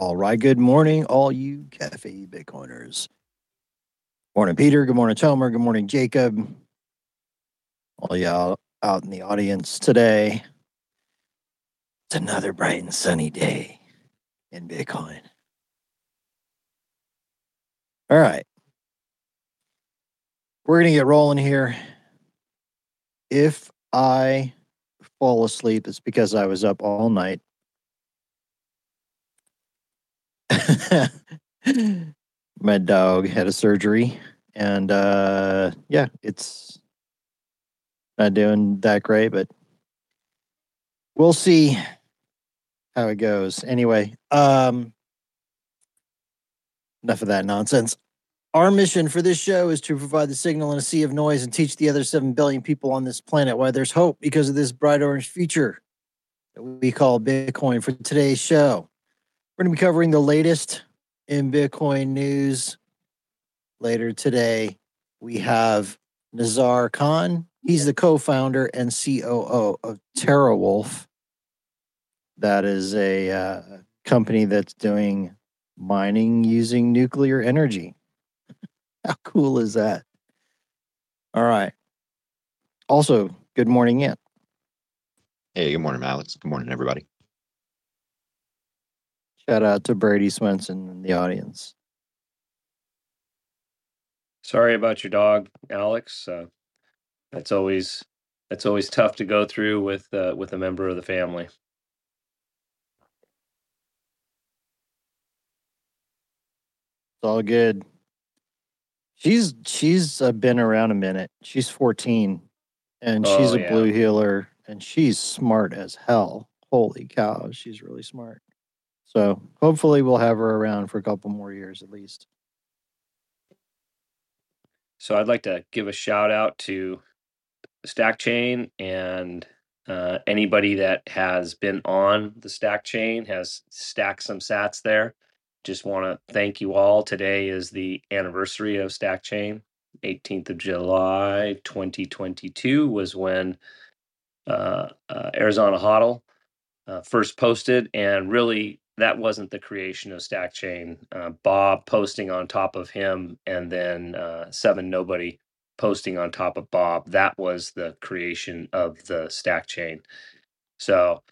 All right. Good morning, all you Cafe Bitcoiners. Morning, Peter. Good morning, Tomer. Good morning, Jacob. All y'all out in the audience today. It's another bright and sunny day in Bitcoin. All right. We're going to get rolling here. If I fall asleep, it's because I was up all night. My dog had a surgery, and uh, yeah, it's not doing that great, but we'll see how it goes. Anyway, um, enough of that nonsense. Our mission for this show is to provide the signal in a sea of noise and teach the other 7 billion people on this planet why there's hope because of this bright orange future that we call Bitcoin for today's show. We're going to be covering the latest in Bitcoin news later today. We have Nazar Khan. He's the co founder and COO of TeraWulf. That is a uh, company that's doing mining using nuclear energy. How cool is that? All right. Also, good morning, Ant. Hey, good morning, Alex. Good morning, everybody. Shout out to Brady Swenson in the audience. Sorry about your dog, Alex. Uh, that's always that's always tough to go through with uh, with a member of the family. It's all good. She's she's uh, been around a minute. She's 14 and she's Oh, a yeah. blue heeler and she's smart as hell. Holy cow, she's really smart. So, hopefully we'll have her around for a couple more years at least. So I'd like to give a shout out to Stack Chain and uh, anybody that has been on the Stack Chain has stacked some Sats there. Just want to thank you all. Today is the anniversary of Stack Chain. 18th of July 2022 was when uh, uh, Arizona Hodl uh, first posted, and really that wasn't the creation of Stack Chain. Uh, Bob posting on top of him, and then uh, Seven Nobody posting on top of Bob. That was the creation of the Stack Chain. So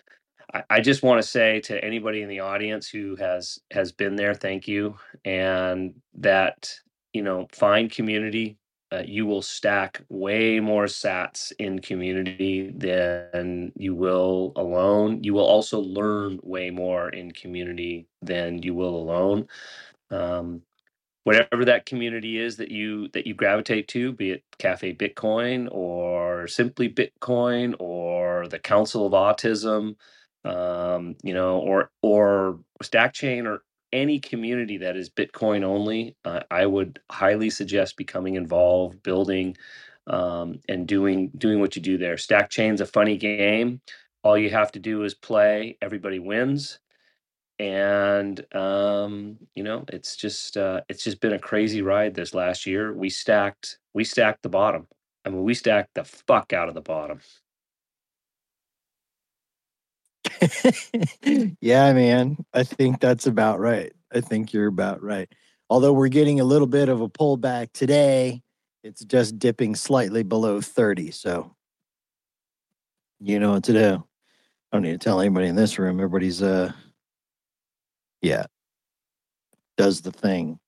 I, I just want to say to anybody in the audience who has has been there, thank you, and that you know find community. Uh, you will stack way more sats in community than you will alone. You will also learn way more in community than you will alone. Um, whatever that community is that you that you gravitate to, be it Cafe Bitcoin or simply Bitcoin or the Council of Autism, um, you know, or or Stack Chain or any community that is Bitcoin only, uh, I would highly suggest becoming involved, building, um, and doing doing what you do there. Stack Chain's a funny game. All you have to do is play. Everybody wins, and um, you know it's just uh, it's just been a crazy ride this last year. We stacked we stacked the bottom. I mean, we stacked the fuck out of the bottom. yeah, man. I think that's about right. I think you're about right. Although we're getting a little bit of a pullback today, it's just dipping slightly below 30. So you know what to do. I don't need to tell anybody in this room. Everybody's uh yeah. does the thing.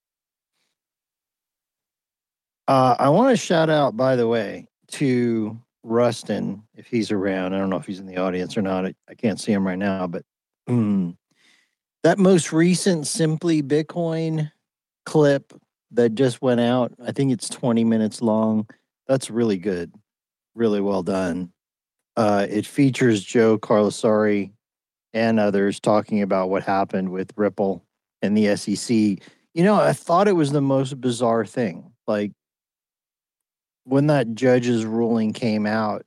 Uh, I want to shout out, by the way, to Rustin if he's around. I don't know if he's in the audience or not. I, I can't see him right now, but mm, that most recent Simply Bitcoin clip that just went out, I think it's 20 minutes long. That's really good. Really well done. Uh, it features Joe Carlasare and others talking about what happened with Ripple and the SEC. You know, I thought it was the most bizarre thing. Like when that judge's ruling came out,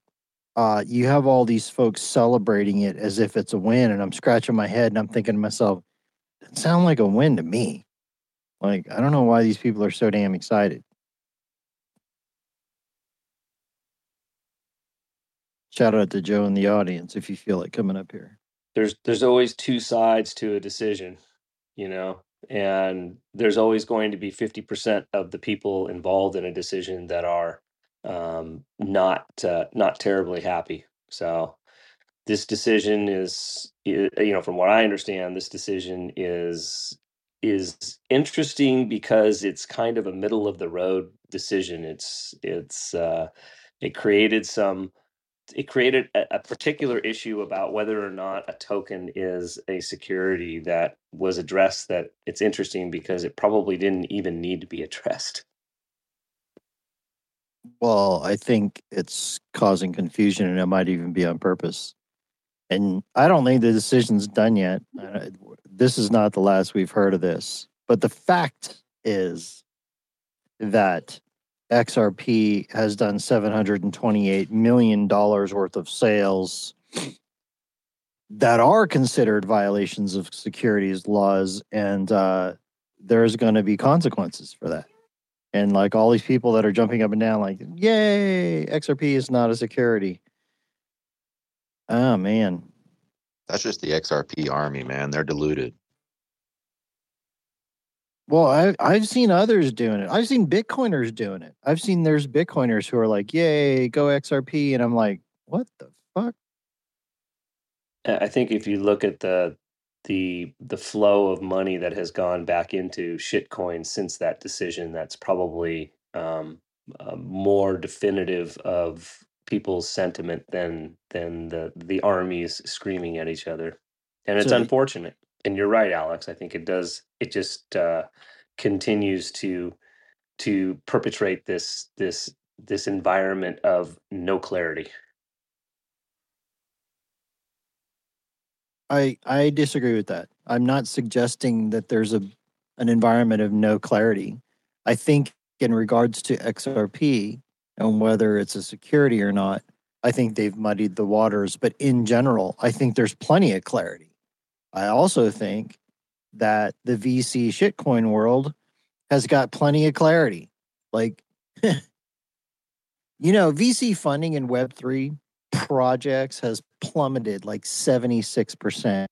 uh, you have all these folks celebrating it as if it's a win, and I'm scratching my head and I'm thinking to myself, it sound like a win to me. Like I don't know why these people are so damn excited. Shout out to Joe in the audience if you feel like coming up here. There's there's always two sides to a decision, you know, and there's always going to be 50% of the people involved in a decision that are um, not uh, not terribly happy. So this decision is, you know, from what I understand, this decision is is interesting because it's kind of a middle of the road decision. It's it's uh, it created some it created a, a, particular issue about whether or not a token is a security that was addressed that it's interesting because it probably didn't even need to be addressed well i think it's causing confusion and it might even be on purpose and i don't think the decision's done yet this is not the last we've heard of this but the fact is that XRP has done $728 million worth of sales that are considered violations of securities laws. And uh, there's going to be consequences for that. And like all these people that are jumping up and down, like, yay, XRP is not a security. Oh, man. That's just the XRP army, man. They're deluded. Well, I I've seen others doing it. I've seen Bitcoiners doing it. I've seen there's Bitcoiners who are like, "Yay, go XRP," and I'm like, "What the fuck?" I think if you look at the the the flow of money that has gone back into shitcoin since that decision, that's probably um, uh, more definitive of people's sentiment than than the the armies screaming at each other, and it's so, unfortunate and you're right, Alex. I think it does. It just uh, continues to to perpetrate this this this environment of no clarity. I I disagree with that. I'm not suggesting that there's a an environment of no clarity. I think in regards to XRP and whether it's a security or not, I think they've muddied the waters. But in general, I think there's plenty of clarity. I also think that the VC shitcoin world has got plenty of clarity. Like, you know, VC funding in Web3 projects has plummeted like 76%.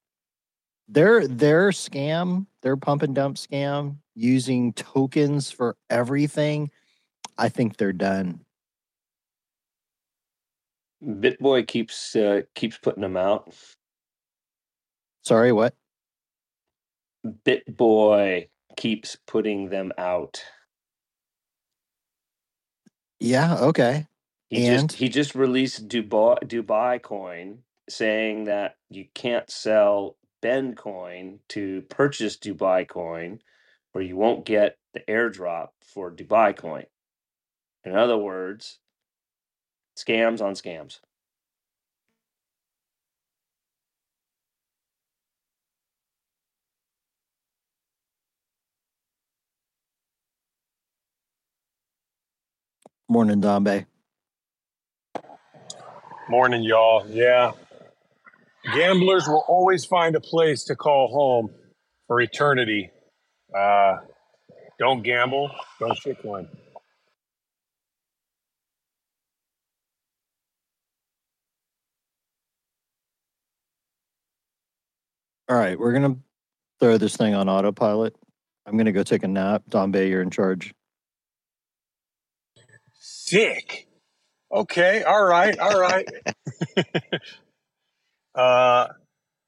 Their their scam, their pump and dump scam using tokens for everything, I think they're done. BitBoy keeps uh, keeps putting them out. Sorry, what? BitBoy keeps putting them out. Yeah, okay. He and just he just released Dubai Dubai coin saying that you can't sell Ben coin to purchase Dubai coin or you won't get the airdrop for Dubai coin. In other words, scams on scams. Morning, Dombe. Morning, y'all. Yeah. Gamblers will always find a place to call home for eternity. Uh, don't gamble, don't shitcoin. All right, we're gonna throw this thing on autopilot. I'm gonna go take a nap. Don Bay, you're in charge. Sick. Okay. All right. All right. uh,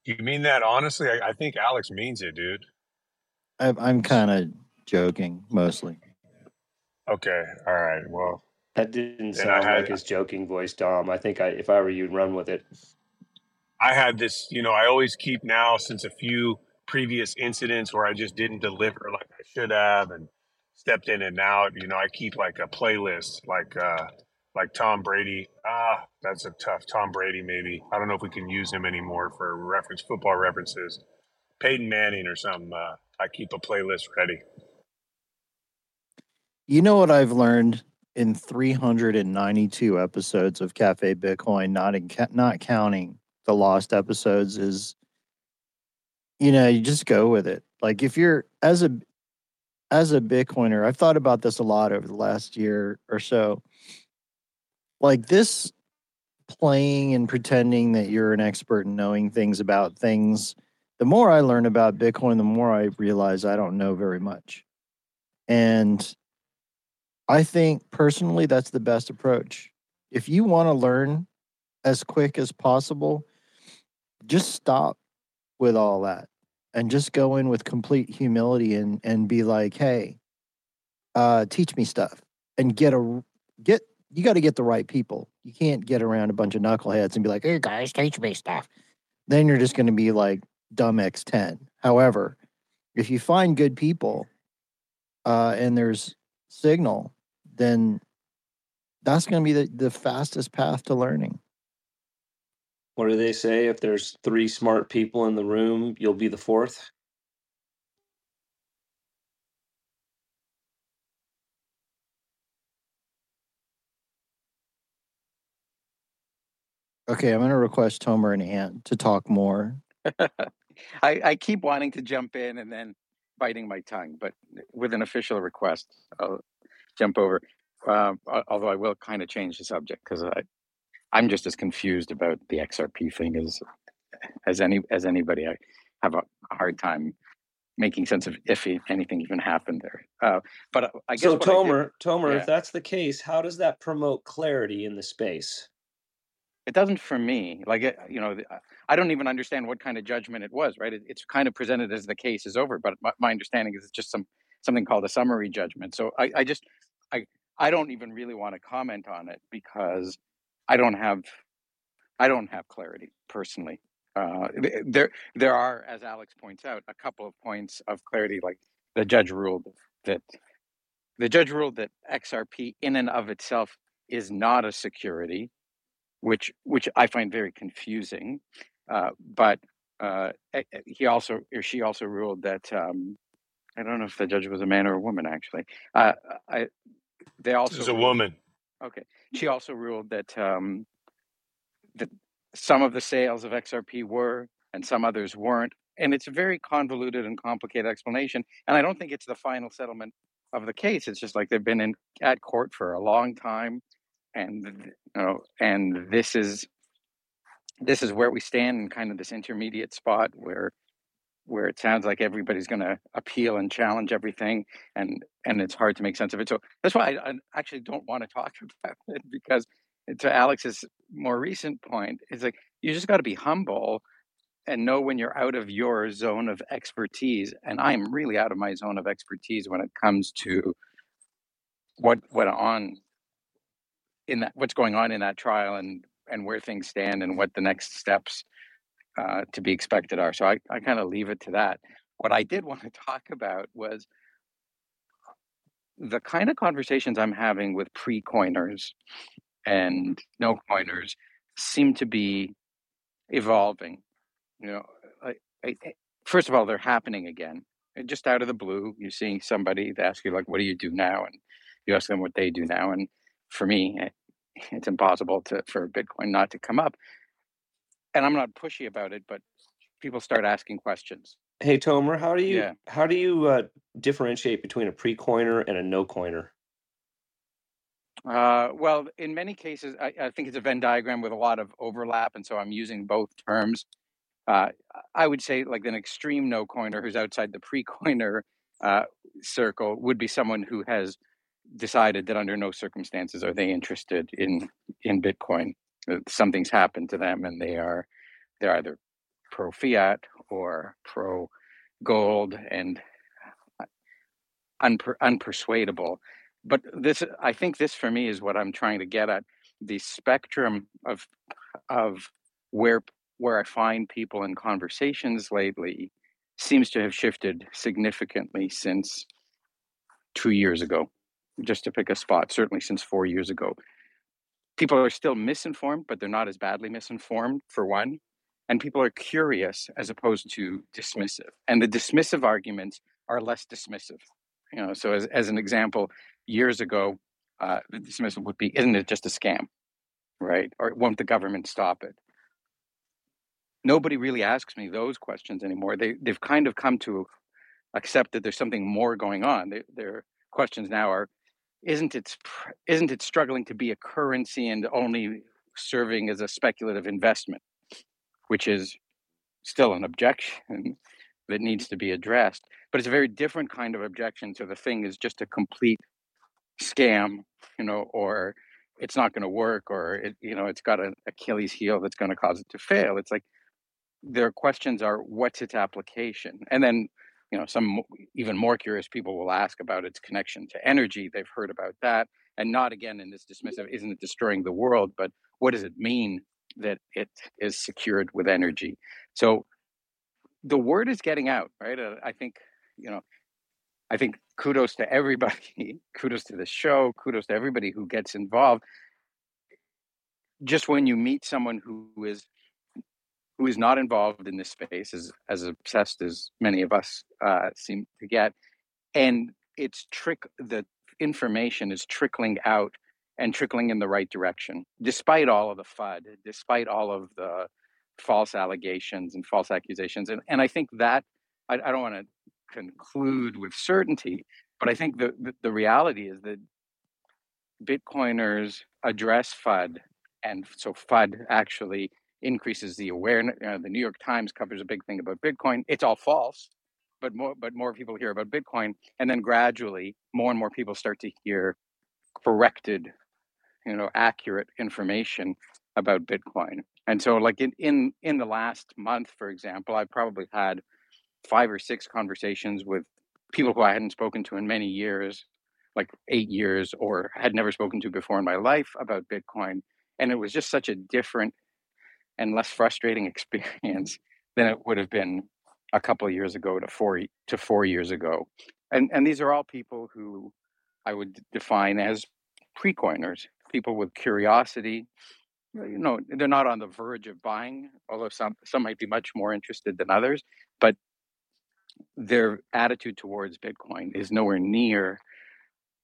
you mean that honestly? I, I think Alex means it, dude. I, I'm kind of joking mostly. Okay. All right. Well, That didn't sound had- like his joking voice, Dom. I think I, if I were you, would run with it. I had this, you know, I always keep now since a few previous incidents where I just didn't deliver like I should have and stepped in and out, you know, I keep like a playlist like uh like Tom Brady. Ah, that's a tough Tom Brady maybe. I don't know if we can use him anymore for reference football references. Peyton Manning or something. Uh, I keep a playlist ready. You know what I've learned in 392 episodes of Cafe Bitcoin, not in not counting the lost episodes, is you know you just go with it. Like if you're as a as a Bitcoiner, I've thought about this a lot over the last year or so. Like this playing and pretending that you're an expert and knowing things about things. The more I learn about Bitcoin, the more I realize I don't know very much. And I think personally that's the best approach. If you want to learn as quick as possible, just stop with all that and just go in with complete humility and and be like, "Hey, uh teach me stuff." And get a get you got to get the right people. You can't get around a bunch of knuckleheads and be like, "Hey guys, teach me stuff." Then you're just going to be like dumb X10. However, if you find good people uh and there's signal, then that's going to be the, the fastest path to learning. What do they say? If there's three smart people in the room, you'll be the fourth. Okay, I'm going to request Tomer and Ant to talk more. I, I keep wanting to jump in and then biting my tongue, but with an official request, I'll jump over. Um, al- although I will kind of change the subject because I, I'm just as confused about the XRP thing as as any as anybody. I have a, a hard time making sense of if anything even happened there. Uh, but I- I guess So what I did- Tomer, Tomer, Yeah. if that's the case, how does that promote clarity in the space? It doesn't for me like it, you know i don't even understand what kind of judgment it was right? It, it's kind of presented as the case is over but my, my understanding is it's just some something called a summary judgment. So i, I just i i don't even really want to comment on it because i don't have i don't have clarity personally. Uh, there there are as alex points out a couple of points of clarity like the judge ruled that the judge ruled that xrp in and of itself is not a security which which I find very confusing. Uh, but uh, eh, eh, he also or she also ruled that um, I don't know if the judge was a man or a woman actually. Uh, I they also is a woman. Okay, she also ruled that um, that some of the sales of XRP were and some others weren't, and it's a very convoluted and complicated explanation. And I don't think it's the final settlement of the case. It's just like they've been in at court for a long time, and you know, and this is this is where we stand in kind of this intermediate spot where where it sounds like everybody's going to appeal and challenge everything and and it's hard to make sense of it. So that's why i, I actually don't want to talk about it because to alex's more recent point it's like you just got to be humble and know when you're out of your zone of expertise and i'm really out of my zone of expertise when it comes to what what on in that what's going on in that trial and and where things stand and what the next steps uh, to be expected are. So I, I kind of leave it to that. What I did want to talk about was the kind of conversations I'm having with pre coiners and no coiners seem to be evolving. You know, I, I, first of all, they're happening again. And Just out of the blue, you're seeing somebody that ask you like, "What do you do now?" and you ask them what they do now. And for me, eh, it's impossible to for Bitcoin not to come up. And I'm not pushy about it, but people start asking questions. Hey Tomer, how do you Yeah. how do you uh, differentiate between a pre-coiner and a no-coiner? Uh, well, in many cases, I, I think it's a Venn diagram with a lot of overlap, and so I'm using both terms. Uh, I would say, like an extreme no coiner who's outside the pre coiner uh, circle would be someone who has decided that under no circumstances are they interested in in Bitcoin. Uh, something's happened to them, and they are they're either pro fiat or pro gold, and uh, unper, unpersuadable. But this, I think, this for me is what I'm trying to get at: the spectrum of of where where I find people in conversations lately seems to have shifted significantly since two years ago. Just to pick a spot, certainly since four years ago. People are still misinformed, but they're not as badly misinformed, for one. And people are curious as opposed to dismissive. And the dismissive arguments are less dismissive. You know, so as, as an example, years ago, uh, the dismissal would be, isn't it just a scam? Right? Or won't the government stop it? Nobody really asks me those questions anymore. They they've kind of come to accept that there's something more going on. They, their questions now are, isn't it isn't it struggling to be a currency and only serving as a speculative investment, which is still an objection that needs to be addressed. But it's a very different kind of objection to the thing is just a complete scam, you know, or it's not going to work, or it, you know, it's got an Achilles heel that's going to cause it to fail. It's like their questions are, what's its application, and then you know some even more curious people will ask about its connection to energy. They've heard about that, and not again in this dismissive, isn't it destroying the world? But what does it mean that it is secured with energy? So the word is getting out, right? Uh, I think, you know, I think kudos to everybody, kudos to the show, kudos to everybody who gets involved. Just when you meet someone who is who is not involved in this space, as as obsessed as many of us uh, seem to get, and it's trick the information is trickling out and trickling in the right direction, despite all of the FUD, despite all of the false allegations and false accusations. And, and I think that, I, I don't want to conclude with certainty, but I think the, the, the reality is that Bitcoiners address FUD, and so FUD actually increases the awareness. You know, the New York Times covers a big thing about Bitcoin. It's all false, but more but more people hear about Bitcoin, and then gradually more and more people start to hear corrected, you know, accurate information about Bitcoin. And so like in, in in the last month, for example, I probably had five or six conversations with people who I hadn't spoken to in many years, like eight years, or had never spoken to before in my life about Bitcoin. And it was just such a different and less frustrating experience than it would have been a couple years ago to four to four years ago. And and these are all people who I would define as pre-coiners, people with curiosity, you know they're not on the verge of buying although some some might be much more interested than others but their attitude towards bitcoin is nowhere near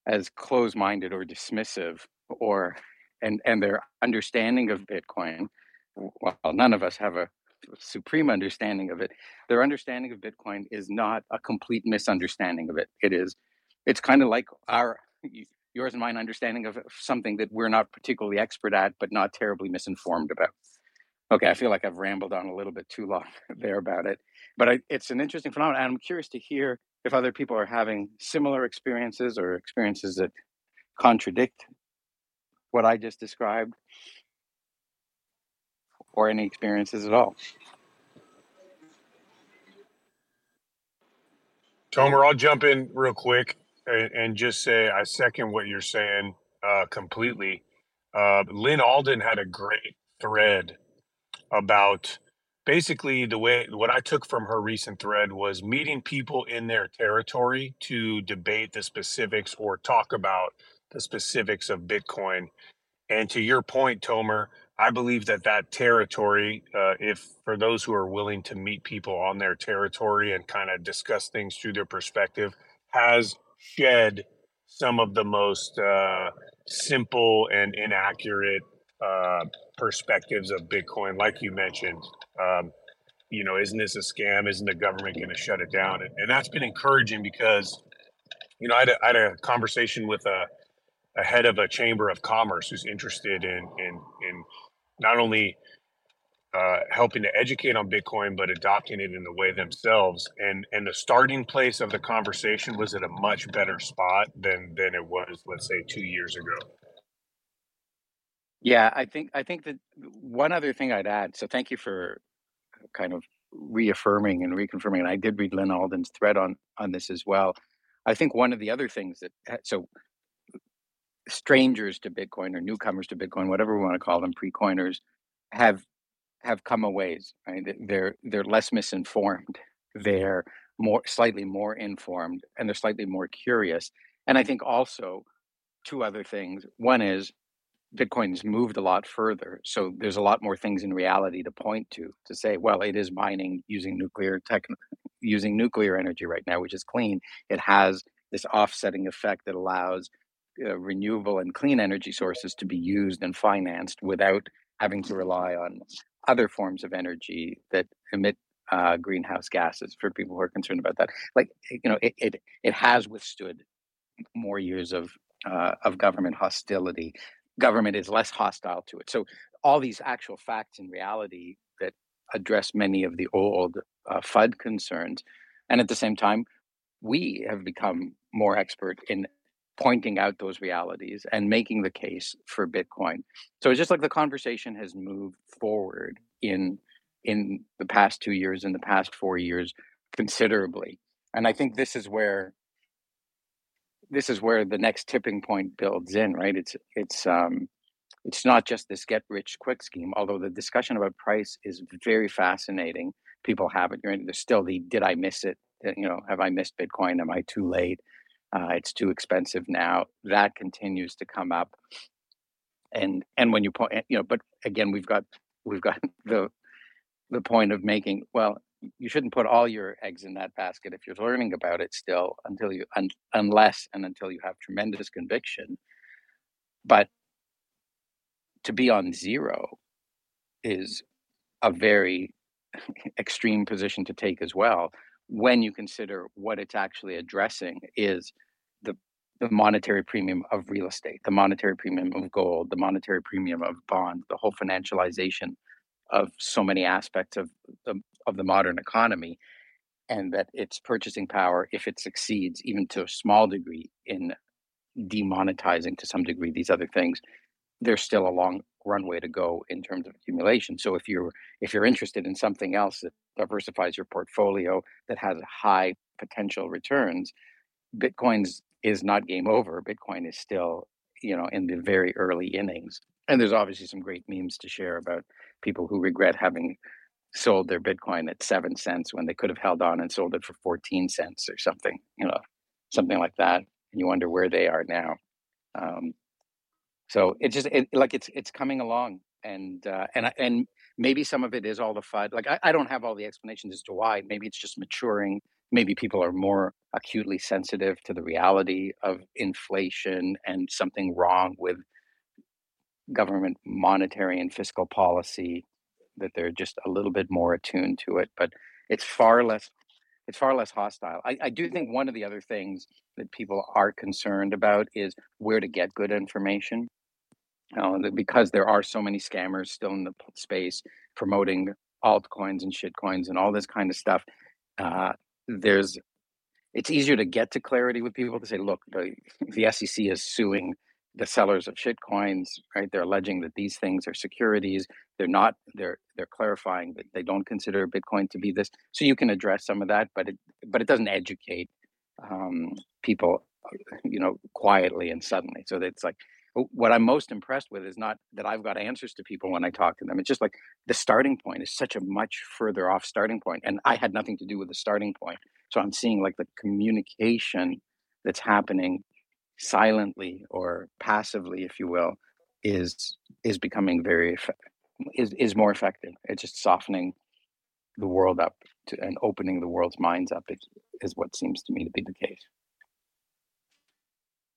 as close-minded or dismissive or and and their understanding of bitcoin well none of us have a supreme understanding of it their understanding of bitcoin is not a complete misunderstanding of it it is it's kind of like our yours and mine understanding of something that we're not particularly expert at, but not terribly misinformed about. Okay, I feel like I've rambled on a little bit too long there about it, but I, it's an interesting phenomenon. And I'm curious to hear if other people are having similar experiences or experiences that contradict what I just described, or any experiences at all. Tomer, I'll jump in real quick and, and just say I second what you're saying uh, completely. Uh, Lyn Alden had a great thread about basically the way what I took from her recent thread was meeting people in their territory to debate the specifics or talk about the specifics of Bitcoin. And to your point, Tomer, I believe that that territory, uh, if for those who are willing to meet people on their territory and kind of discuss things through their perspective, has shed some of the most uh, simple and inaccurate uh, perspectives of Bitcoin, like you mentioned. Um, you know, isn't this a scam? Isn't the government going to shut it down? And, and, that's been encouraging because, you know, I had a, I had a conversation with a, a head of a chamber of commerce who's interested in in in not only uh, helping to educate on Bitcoin, but adopting it in the way themselves. And and the starting place of the conversation was at a much better spot than than it was, let's say, two years ago. Yeah, I think I think that one other thing I'd add. So thank you for kind of reaffirming and reconfirming. And I did read Lyn Alden's thread on on this as well. I think one of the other things that so strangers to Bitcoin or newcomers to Bitcoin, whatever we want to call them, pre-coiners, have have come a ways. Right? They're they're less misinformed. They're more slightly more informed, and they're slightly more curious. And I think also two other things. One is Bitcoin's moved a lot further, so there's a lot more things in reality to point to to say, well, it is mining using nuclear tech, using nuclear energy right now, which is clean. It has this offsetting effect that allows uh, renewable and clean energy sources to be used and financed without having to rely on other forms of energy that emit uh, greenhouse gases. For people who are concerned about that, like you know, it it, it has withstood more years of uh, of government hostility. Government is less hostile to it. So all these actual facts and reality that address many of the old uh, FUD concerns, and at the same time, we have become more expert in pointing out those realities and making the case for Bitcoin. So it's just like the conversation has moved forward in in the past two years, in the past four years, considerably. And I think this is where this is where the next tipping point builds in, right? It's it's um it's not just this get rich quick scheme, although the discussion about price is very fascinating. People have it. There's still the did I miss it? You know, have I missed Bitcoin? Am I too late? Uh, it's too expensive now. That continues to come up, and and when you point, you know, but again, we've got we've got the the point of making well you shouldn't put all your eggs in that basket if you're learning about it still until you un, unless and until you have tremendous conviction but to be on zero is a very extreme position to take as well when you consider what it's actually addressing is the the monetary premium of real estate, the monetary premium of gold, the monetary premium of bonds, the whole financialization of so many aspects of the of the modern economy, and that its purchasing power, if it succeeds, even to a small degree, in demonetizing to some degree these other things, there's still a long runway to go in terms of accumulation. So if you're if you're interested in something else that diversifies your portfolio that has high potential returns, Bitcoin's is not game over. Bitcoin is still, you know, in the very early innings. And there's obviously some great memes to share about people who regret having sold their Bitcoin at seven cents when they could have held on and sold it for 14 cents or something, you know, something like that. And you wonder where they are now. Um, so it's just it, like it's it's coming along, and uh, and and maybe some of it is all the FUD. Like I, I don't have all the explanations as to why. Maybe it's just maturing. Maybe people are more acutely sensitive to the reality of inflation and something wrong with government monetary and fiscal policy that they're just a little bit more attuned to it but it's far less it's far less hostile I, I do think one of the other things that people are concerned about is where to get good information uh, because there are so many scammers still in the space promoting altcoins and shitcoins and all this kind of stuff. Uh, there's it's easier to get to clarity with people to say, look, the, the SEC is suing the sellers of shitcoins, right? They're alleging that these things are securities. They're not. They're they're clarifying that they don't consider Bitcoin to be this. So you can address some of that, but it but it doesn't educate um, people, you know, quietly and suddenly. So it's like what I'm most impressed with is not that I've got answers to people when I talk to them. It's just like the starting point is such a much further off starting point, and I had nothing to do with the starting point. So I'm seeing like the communication that's happening silently or passively, if you will, is is becoming very is is more effective. It's just softening the world up to, and opening the world's minds up. Is, is what seems to me to be the case.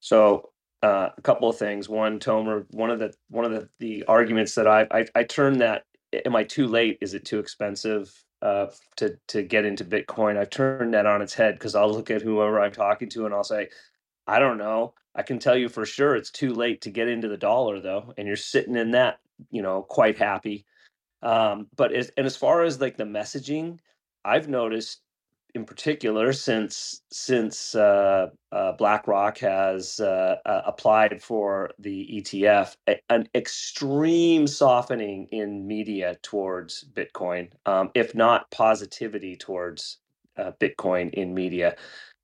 So uh, a couple of things. One, Tomer, one of the one of the, the arguments that I, I I turn that am I too late? Is it too expensive uh, to to get into Bitcoin? I've turned that on its head because I'll look at whoever I'm talking to and I'll say, I don't know. I can tell you for sure it's too late to get into the dollar though, and you're sitting in that, you know, quite happy. Um, but as, and as far as like the messaging, I've noticed in particular since since uh, uh, BlackRock has uh, uh applied for the ETF, a, an extreme softening in media towards Bitcoin, um, if not positivity towards uh, Bitcoin in media.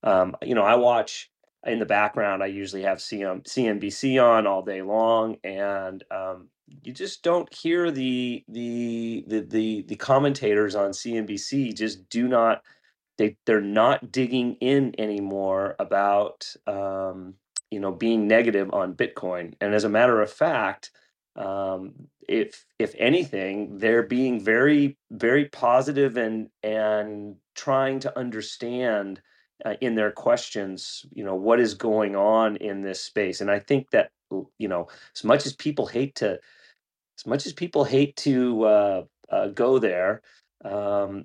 um, you know, I watch in the background. I usually have CM, CNBC on all day long, and um, you just don't hear the, the the the the commentators on CNBC just do not they they're not digging in anymore about um, you know being negative on Bitcoin. And as a matter of fact, um, if if anything, they're being very very positive and and trying to understand uh, in their questions, you know, what is going on in this space. And I think that you know, as much as people hate to, as much as people hate to uh, uh, go there, um,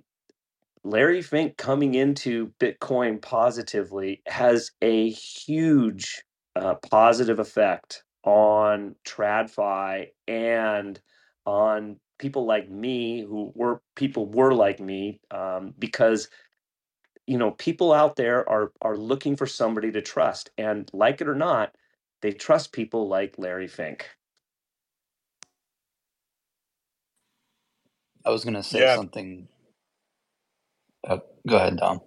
Larry Fink coming into Bitcoin positively has a huge uh, positive effect on TradFi and on people like me who were people were like me um, because you know people out there are are looking for somebody to trust and like it or not they trust people like Larry Fink. I was going to say Yeah. something. Uh, go ahead, Dom.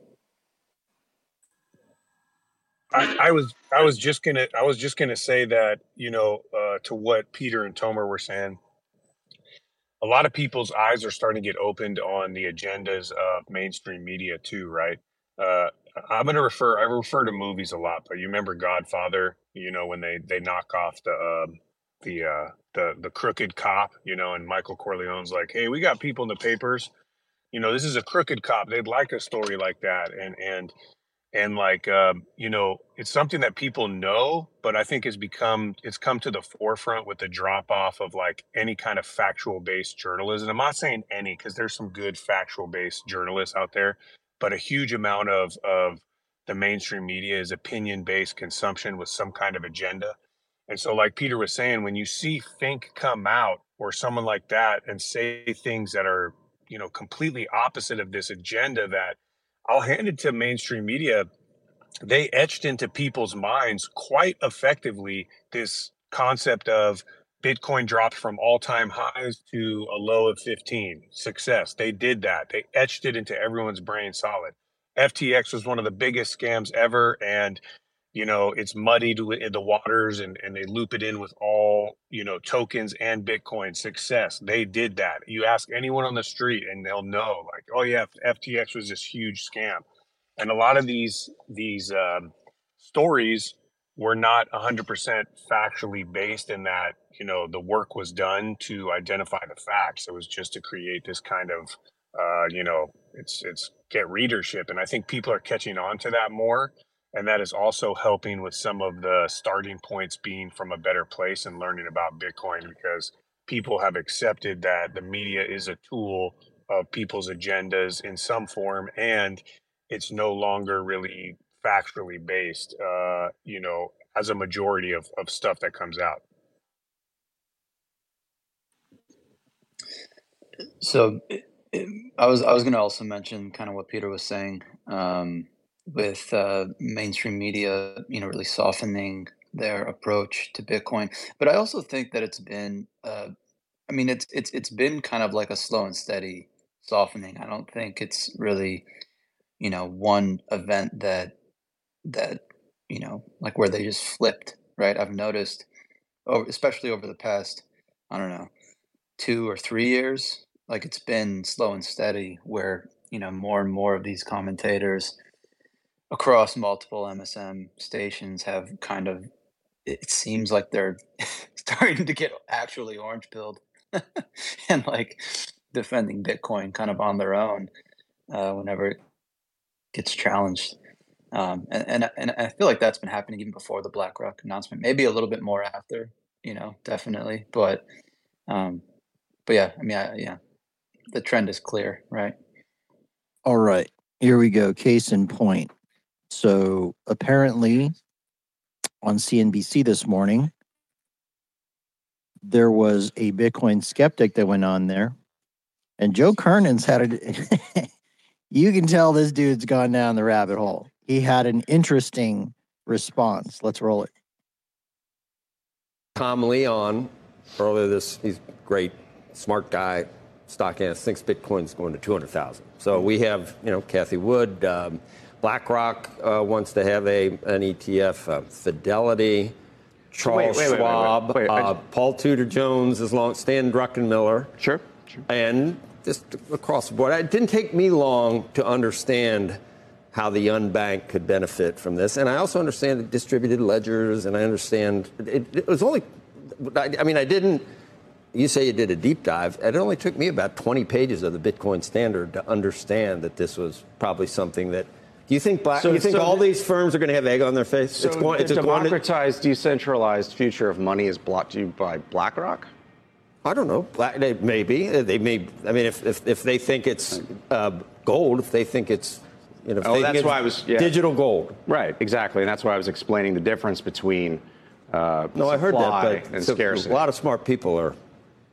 I, I was I was just gonna I was just gonna say that you know uh, to what Peter and Tomer were saying. A lot of people's eyes are starting to get opened on the agendas of mainstream media too, right? Uh, I'm gonna refer I refer to movies a lot, but you remember Godfather? You know when they they knock off the um, the uh, the the crooked cop, you know, and Michael Corleone's like, hey, we got people in the papers. You know, this is a crooked cop. They'd like a story like that, and and and like um, you know it's something that people know but i think has become it's come to the forefront with the drop off of like any kind of factual based journalism i'm not saying any because there's some good factual based journalists out there but a huge amount of of the mainstream media is opinion based consumption with some kind of agenda and so like peter was saying when you see fink come out or someone like that and say things that are you know completely opposite of this agenda that I'll hand it to mainstream media. They etched into people's minds quite effectively this concept of Bitcoin dropped from all time highs to a low of 15. Success. They did that. They etched it into everyone's brain solid. FTX was one of the biggest scams ever. And, you know, it's muddied in the waters and, and they loop it in with all, you know, tokens and Bitcoin. Success. They did that. You ask anyone on the street and they'll know, like, oh, yeah, FTX was this huge scam. And a lot of these, these, um, stories were not 100% factually based in that you know the work was done to identify the facts it was just to create this kind of uh, you know it's it's get readership and i think people are catching on to that more and that is also helping with some of the starting points being from a better place and learning about bitcoin because people have accepted that the media is a tool of people's agendas in some form and it's no longer really factually based uh, you know as a majority of, of stuff that comes out. So I was I was going to also mention kind of what Peter was saying um, with uh, mainstream media, you know, really softening their approach to Bitcoin. But I also think that it's been, uh, I mean, it's it's it's been kind of like a slow and steady softening. I don't think it's really, you know, one event that that you know, like where they just flipped. Right? I've noticed, over, especially over the past, I don't know, two or three years like it's been slow and steady where you know more and more of these commentators across multiple msm stations have kind of it seems like they're starting to get actually orange pilled and like defending bitcoin kind of on their own uh, whenever it gets challenged um, and, and and i feel like that's been happening even before the blackrock announcement maybe a little bit more after you know definitely but um but yeah i mean I, yeah the trend is clear, right? All right, here we go. Case in point. So apparently, on CNBC this morning, there was a Bitcoin skeptic that went on there, and Joe Kernen's had it. you can tell this dude's gone down the rabbit hole. He had an interesting response. Let's roll it. Tom Leon earlier this he's great, smart guy, stock analyst thinks Bitcoin's going to 200,000. So we have, you know, Cathie Wood, um, BlackRock uh, wants to have a an ETF. Uh, Fidelity, Charles Schwab, uh, Paul Tudor Jones, as long Stan Druckenmiller, Sure. Sure. and just across the board. It didn't take me long to understand how the unbanked could benefit from this, and I also understand the distributed ledgers, and I understand it, it was only. I, I mean, I didn't. You say you did a deep dive. It only took me about 20 pages of the Bitcoin Standard to understand that this was probably something that. Do you think black? So- you think so all the- these firms are going to have egg on their face? So it's going. the It's just going to, democratized, decentralized future of money is brought to you by BlackRock. I don't know. Black, they, maybe they may. I mean, if if, if they think it's uh, gold, if they think it's you know, Oh, that's why I was- yeah. digital gold. Right. Exactly, and that's why I was explaining the difference between uh, No, I heard that, but and so- a lot of smart people are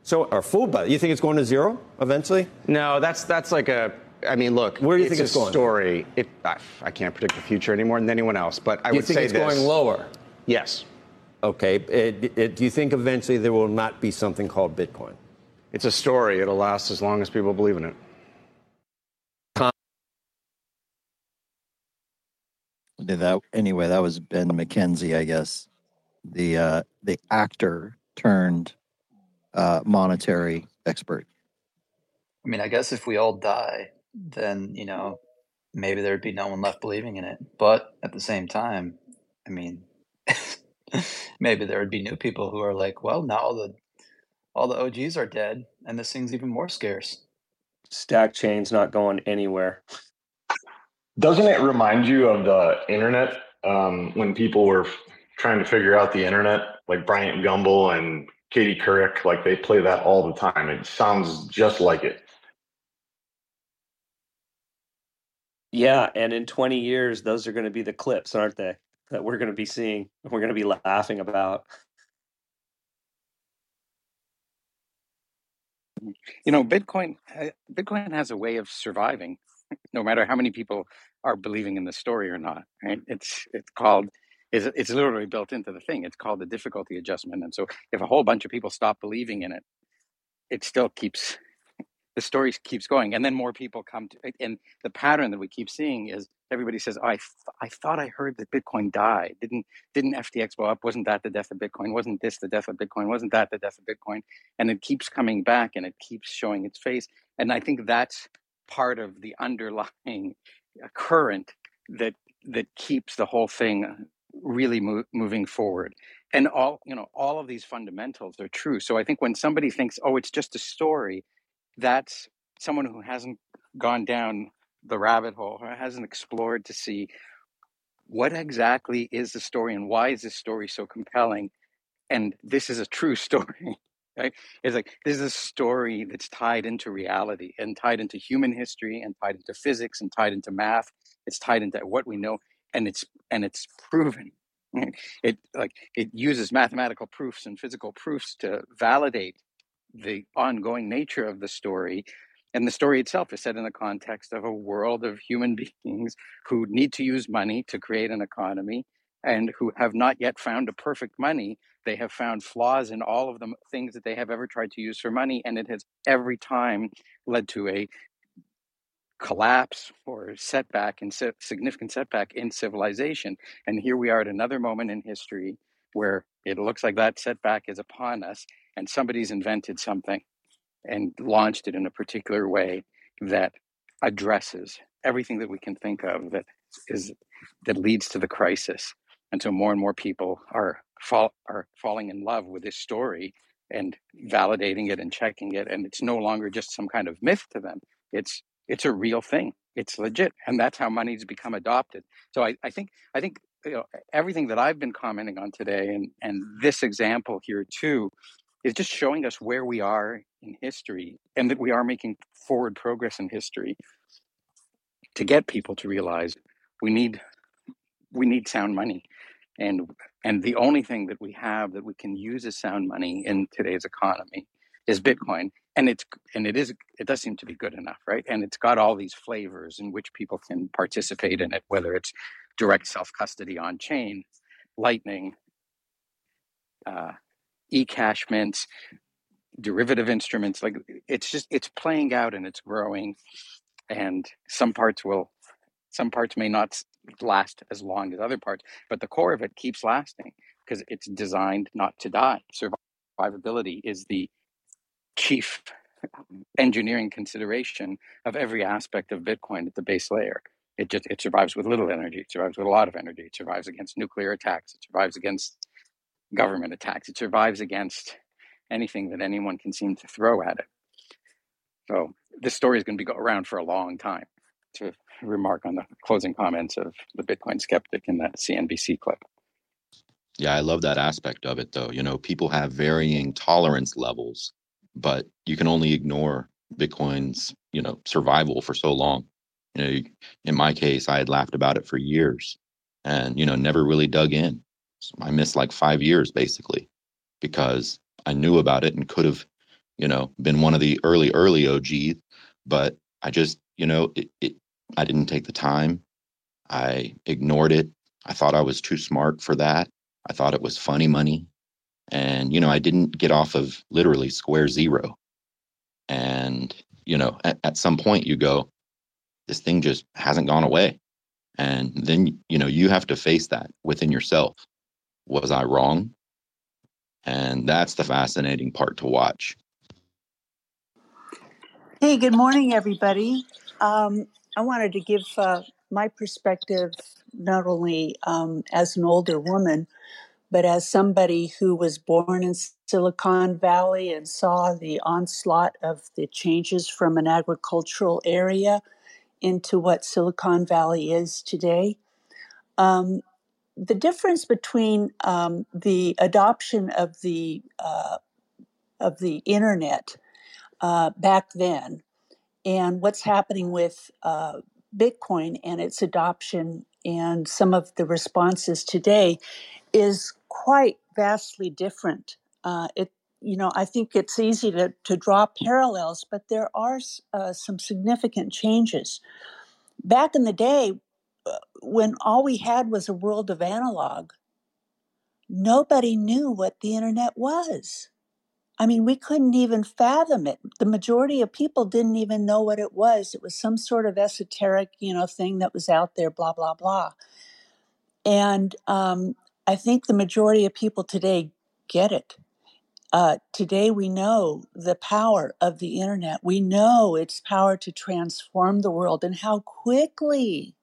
so are fooled by it. You think it's going to zero eventually? No, that's that's like a. I mean, look. Where do you it's think it's a going? Story. It. I, I can't predict the future any more than anyone else, but I you would think say it's this. going lower? Yes, Okay. It- it- do you think eventually there will not be something called Bitcoin? it's a story. It'll last as long as people believe in it. Did that anyway? That was Ben McKenzie, I guess, the uh, the actor turned uh, monetary expert. I mean, I guess if we all die, then, you know, maybe there'd be no one left believing in it. But at the same time, I mean, maybe there would be new people who are like, well, now all the all the OGs are dead and this thing's even more scarce. Stack chain's not going anywhere. Doesn't it remind you of the internet um, when people were f- trying to figure out the internet, like Bryant Gumbel and Katie Couric? Like they play that all the time. It sounds just like it. Yeah, and in 20 years, those are going to be the clips, aren't they? That we're going to be seeing, we're going to be laughing about. You know, Bitcoin uh, Bitcoin has a way of surviving, no matter how many people are believing in the story or not. Right? It's it's called it's, it's literally built into the thing. It's called the difficulty adjustment. And so, if a whole bunch of people stop believing in it, it still keeps the story keeps going, and then more people come to. And the pattern that we keep seeing is everybody says, oh, "I th- I thought I heard that Bitcoin died. Didn't didn't FTX blow up? Wasn't that the death of Bitcoin? Wasn't this the death of Bitcoin? Wasn't that the death of Bitcoin?" And it keeps coming back, and it keeps showing its face. And I think that's part of the underlying uh, current that that keeps the whole thing really mo- moving forward. And all you know, all of these fundamentals are true. So I think when somebody thinks, "Oh, it's just a story," that's someone who hasn't gone down the rabbit hole or hasn't explored to see what exactly is the story and why is this story so compelling and this is a true story right? It's like this is a story that's tied into reality and tied into human history and tied into physics and tied into math. It's tied into what we know and it's and it's proven it like it uses mathematical proofs and physical proofs to validate the ongoing nature of the story and the story itself is set in the context of a world of human beings who need to use money to create an economy and who have not yet found a perfect money. They have found flaws in all of the things that they have ever tried to use for money, and it has every time led to a collapse or setback and significant setback in civilization. And here we are at another moment in history where it looks like that setback is upon us, and somebody's invented something and launched it in a particular way that addresses everything that we can think of that is that leads to the crisis. And so more and more people are fall, are falling in love with this story and validating it and checking it. And it's no longer just some kind of myth to them. It's it's a real thing. It's legit. And that's how money's become adopted. So I, I think I think you know everything that I've been commenting on today and, and this example here too is just showing us where we are in history and that we are making forward progress in history to get people to realize we need we need sound money. And and the only thing that we have that we can use as sound money in today's economy is bitcoin. And it's and it is it does seem to be good enough right? And it's got all these flavors in which people can participate in it whether it's direct self custody on chain lightning uh, e-cashments derivative instruments like it's just it's playing out and it's growing and some parts will some parts may not last as long as other parts, but the core of it keeps lasting because it's designed not to die. Survivability is the chief engineering consideration of every aspect of Bitcoin at the base layer. It just it survives with little energy. It survives with a lot of energy. It survives against nuclear attacks. It survives against government attacks. It survives against anything that anyone can seem to throw at it. So this story is going to be around for a long time. To remark on the closing comments of the Bitcoin skeptic in that CNBC clip. Yeah, I love that aspect of it, though. You know, people have varying tolerance levels, but you can only ignore Bitcoin's, you know, survival for so long. You know, in my case, I had laughed about it for years and, you know, never really dug in. I missed like five years basically because I knew about it and could have, you know, been one of the early, early OG, but I just, you know, it, it, I didn't take the time. I ignored it. I thought I was too smart for that. I thought it was funny money. And, you know, I didn't get off of literally square zero. And, you know, at, at some point you go, this thing just hasn't gone away. And then, you know, you have to face that within yourself. Was I wrong? And that's the fascinating part to watch. Hey, good morning, everybody. Um, I wanted to give uh, my perspective not only um, as an older woman, but as somebody who was born in Silicon Valley and saw the onslaught of the changes from an agricultural area into what Silicon Valley is today. Um, the difference between um, the adoption of the uh, of the internet uh, back then and what's happening with uh, Bitcoin and its adoption and some of the responses today is quite vastly different. Uh, it you know I think it's easy to to draw parallels, but there are uh, some significant changes. Back in the day, when all we had was a world of analog, nobody knew what the internet was. I mean, we couldn't even fathom it. The majority of people didn't even know what it was. It was some sort of esoteric, you know, thing that was out there, blah, blah, blah. And um, I think the majority of people today get it. Uh, today, we know the power of the internet. We know its power to transform the world and how quickly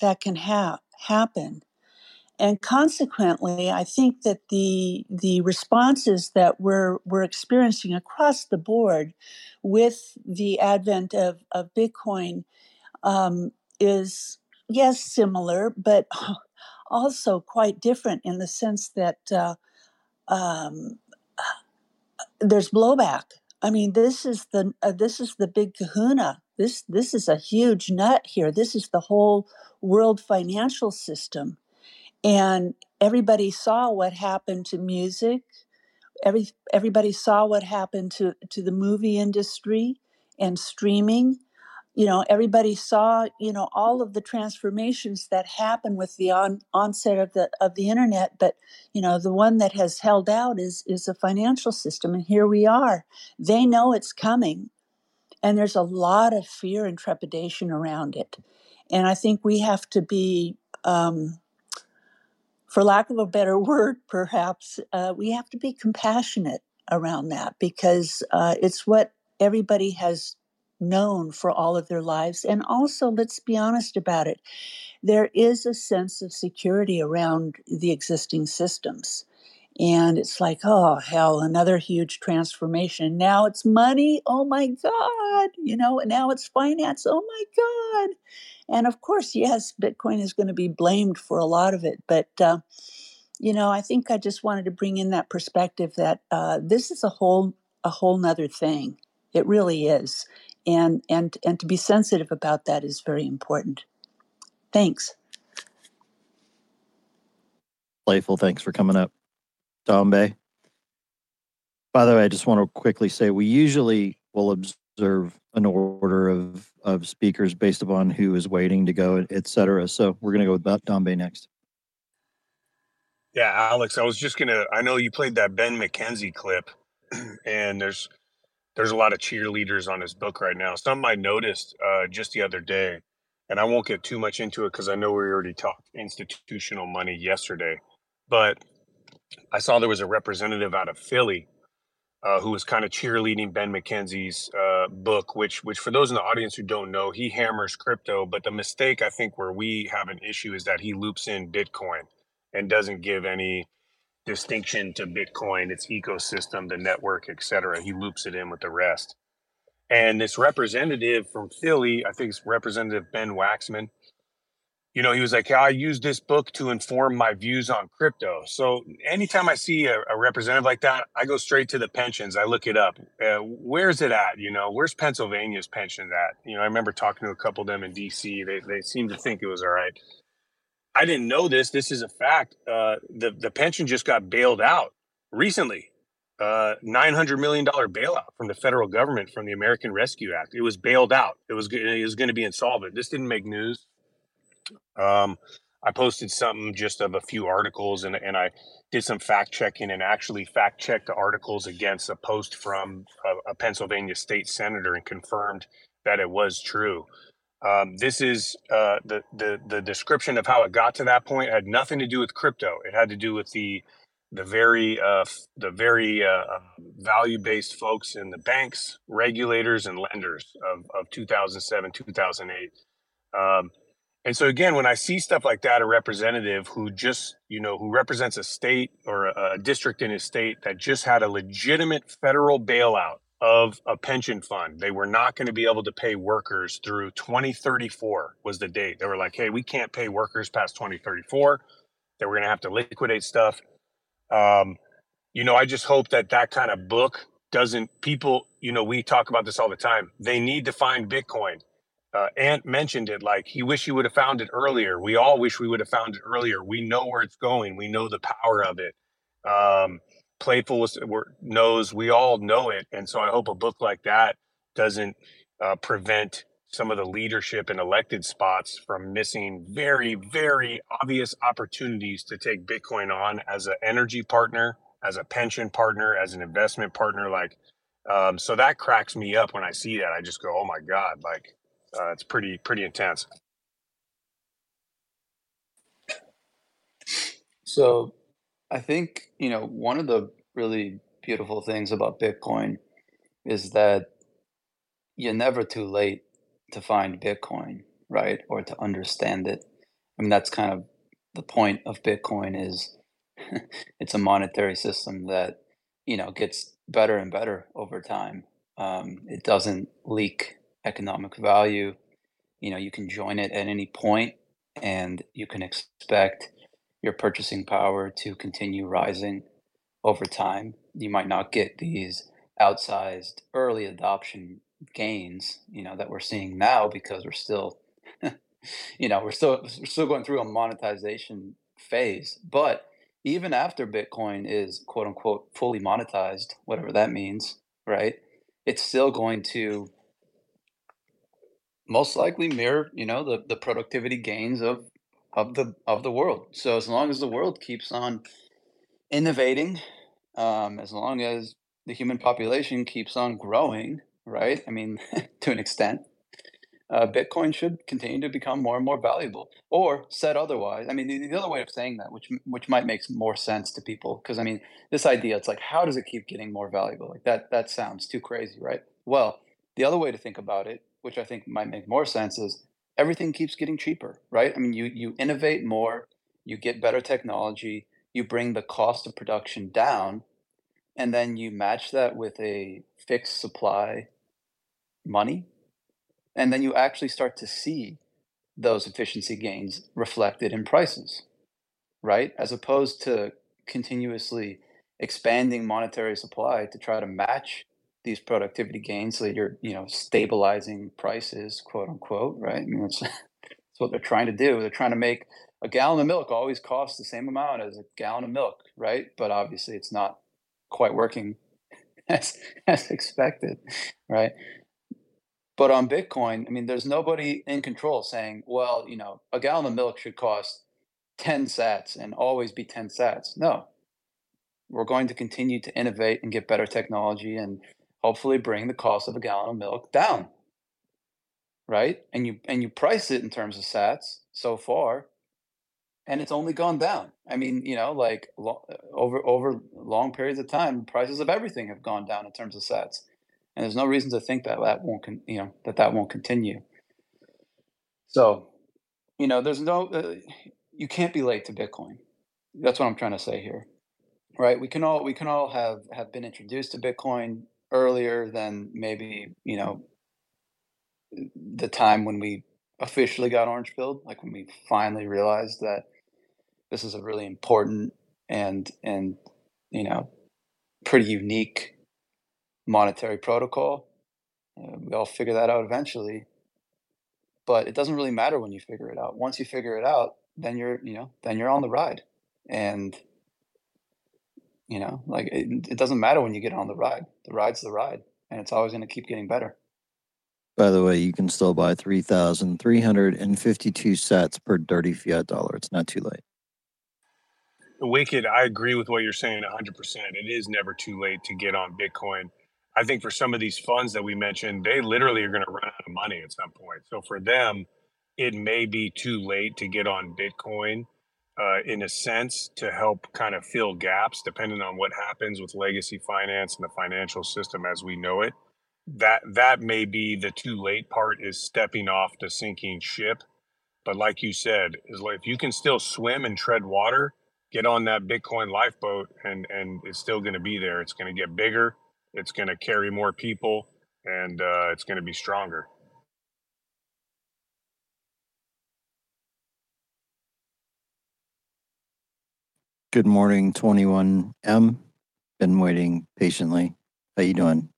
that can ha- happen. And consequently, I think that the the responses that we're we're experiencing across the board with the advent of, of Bitcoin um, is yes similar, but also quite different in the sense that uh, um, there's blowback. I mean, this is the uh, this is the big Kahuna. This this is a huge nut here. This is the whole world financial system. And everybody saw what happened to music. Every everybody saw what happened to to the movie industry and streaming. You know everybody saw you know all of the transformations that happened with the on, onset of the of the internet. But you know the one that has held out is is the financial system and here we are. They know it's coming and there's a lot of fear and trepidation around it and i think we have to be um, for lack of a better word, perhaps, uh, we have to be compassionate around that because uh, it's what everybody has known for all of their lives. And also, let's be honest about it, there is a sense of security around the existing systems. And it's like, oh, hell, another huge transformation. Now it's money. Oh my God. You know, now it's finance. Oh my God. And of course, yes, Bitcoin is going to be blamed for a lot of it. But, uh, you know, I think I just wanted to bring in that perspective that uh, this is a whole a whole nother thing. It really is, and and and to be sensitive about that is very important. Thanks. Playful, thanks for coming up, Bay. By the way, I just want to quickly say we usually will observe an order of of speakers based upon who is waiting to go, et cetera. So we're going to go with Bay next. Yeah, Alex, I was just gonna. I know you played that Ben McKenzie clip, and there's there's a lot of cheerleaders on his book right now. Something I noticed uh, just the other day and I won't get too much into it because I know we already talked institutional money yesterday, but I saw there was a representative out of Philly uh, who was kind of cheerleading Ben McKenzie's uh, book, which, which for those in the audience who don't know, he hammers crypto. But the mistake I think where we have an issue is that he loops in Bitcoin and doesn't give any distinction to Bitcoin, its ecosystem, the network, etc. He loops it in with the rest. And this representative from Philly, I think it's Representative Ben Waxman, you know, he was like, I use this book to inform my views on crypto. So anytime I see a, a representative like that, I go straight to the pensions. I look it up. Uh, where's it at? You know, where's Pennsylvania's pension at? You know, I remember talking to a couple of them in DC. They, they seemed to think it was all right. I didn't know this. This is a fact. Uh, the, the pension just got bailed out recently. Uh, $900 million bailout from the federal government from the American Rescue Act. It was bailed out. It was, it was going to be insolvent. This didn't make news um, I posted something just of a few articles and, and I did some fact checking and actually fact checked the articles against a post from a, a Pennsylvania state senator and confirmed that it was true. Um, this is uh, the, the the description of how it got to that point it had nothing to do with crypto. It had to do with the the very uh, the very uh, um, value based folks in the banks, regulators, and lenders of, of 2007 2008. Um, and so again, when I see stuff like that, a representative who just, you know, who represents a state or a, a district in his state that just had a legitimate federal bailout of a pension fund. They were not going to be able to pay workers through 2034 was the date. They were like, "Hey, we can't pay workers past 2034. They we're going to have to liquidate stuff." Um, you know, I just hope that that kind of book doesn't people. You know, we talk about this all the time. They need to find Bitcoin uh, Ant mentioned it like he wish he would have found it earlier. We all wish we would have found it earlier. We know where it's going. We know the power of it. Um, Playful was, knows we all know it, and so I hope a book like that doesn't uh, prevent some of the leadership in elected spots from missing very, very obvious opportunities to take Bitcoin on as an energy partner, as a pension partner, as an investment partner. Like, um, so that cracks me up when I see that. I just go, "Oh my god!" Like, uh, it's pretty pretty intense. So I think, you know, one of the really beautiful things about Bitcoin is that you're never too late to find Bitcoin, right? Or to understand it. I mean, that's kind of the point of Bitcoin is it's a monetary system that, you know, gets better and better over time. Um, it doesn't leak economic value. You know, you can join it at any point and you can expect your purchasing power to continue rising over time. You might not get these outsized early adoption gains, you know, that we're seeing now because we're still you know, we're still we're still going through a monetization phase. But even after Bitcoin is quote unquote fully monetized, whatever that means, right? It's still going to most likely mirror, you know, the, the productivity gains of of the of the world. So as long as the world keeps on innovating, um, as long as the human population keeps on growing, right? I mean, to an extent, uh, Bitcoin should continue to become more and more valuable. Or said otherwise, I mean, the, the other way of saying that, which which might make more sense to people, because I mean, this idea, it's like, how does it keep getting more valuable? Like that that sounds too crazy, right? Well, the other way to think about it which I think might make more sense, is everything keeps getting cheaper, right? I mean, you you innovate more, you get better technology, you bring the cost of production down, and then you match that with a fixed supply money, and then you actually start to see those efficiency gains reflected in prices, right? As opposed to continuously expanding monetary supply to try to match these productivity gains so you're you know stabilizing prices quote unquote right? I mean, that's, that's what they're trying to do. They're trying to make a gallon of milk always costs the same amount as a gallon of milk right? But obviously it's not quite working as as expected right? But on bitcoin i mean there's nobody in control saying well you know a gallon of milk should cost 10 sats and always be 10 sats. No. We're going to continue to innovate and get better technology and hopefully bring the cost of a gallon of milk down. right? And you and you price it in terms of Sats so far, and it's only gone down. I mean, you know, like lo- over over long periods of time, prices of everything have gone down in terms of Sats, and there's no reason to think that that won't con- you know that that won't continue. So, you know, there's no uh, you can't be late to Bitcoin. That's what I'm trying to say here, right? We can all we can all have have been introduced to Bitcoin earlier than maybe you know the time when we officially got orange pilled, like when we finally realized that this is a really important and and you know pretty unique monetary protocol. Uh, we all figure that out eventually, but it doesn't really matter when you figure it out. Once you figure it out, then you're you know then you're on the ride, and you know like it, it doesn't matter when you get on the ride. The ride's the ride, and it's always going to keep getting better. By the way, you can still buy 3,352 sats per dirty fiat dollar. It's not too late. Wicked, I agree with what you're saying 100%. It is never too late to get on Bitcoin. I think for some of these funds that we mentioned, they literally are going to run out of money at some point. So for them, it may be too late to get on Bitcoin uh, in a sense to help kind of fill gaps depending on what happens with legacy finance and the financial system as we know it. That that may be the too late part is stepping off the sinking ship. But like you said is like if you can still swim and tread water get on that bitcoin lifeboat and and it's still going to be there. It's going to get bigger. It's going to carry more people and uh, it's going to be stronger Good morning, 21M. Been waiting patiently. How you doing?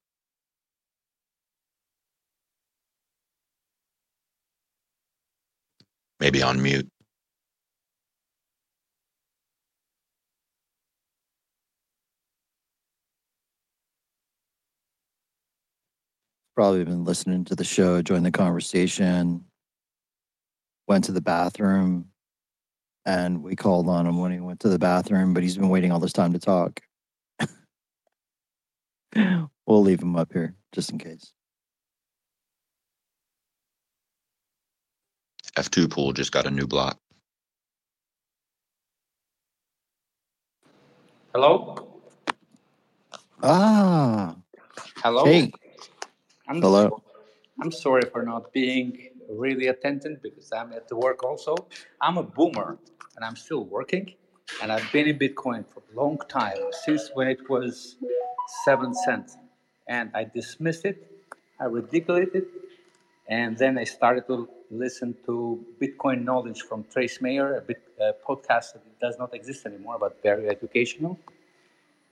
Maybe on mute. Probably been listening to the show, joined the conversation, went to the bathroom, and we called on him when he went to the bathroom, but he's been waiting all this time to talk. we'll leave him up here just in case. F2Pool just got a new block. Hello? Ah, Hello? hey, I'm hello. I'm sorry for not being really attentive because I'm at the work also. I'm a boomer and I'm still working and I've been in Bitcoin for a long time, since when it was seven cents. And I dismissed it, I ridiculed it, and then I started to listen to Bitcoin knowledge from Trace Mayer, a bit a podcast that does not exist anymore, but very educational.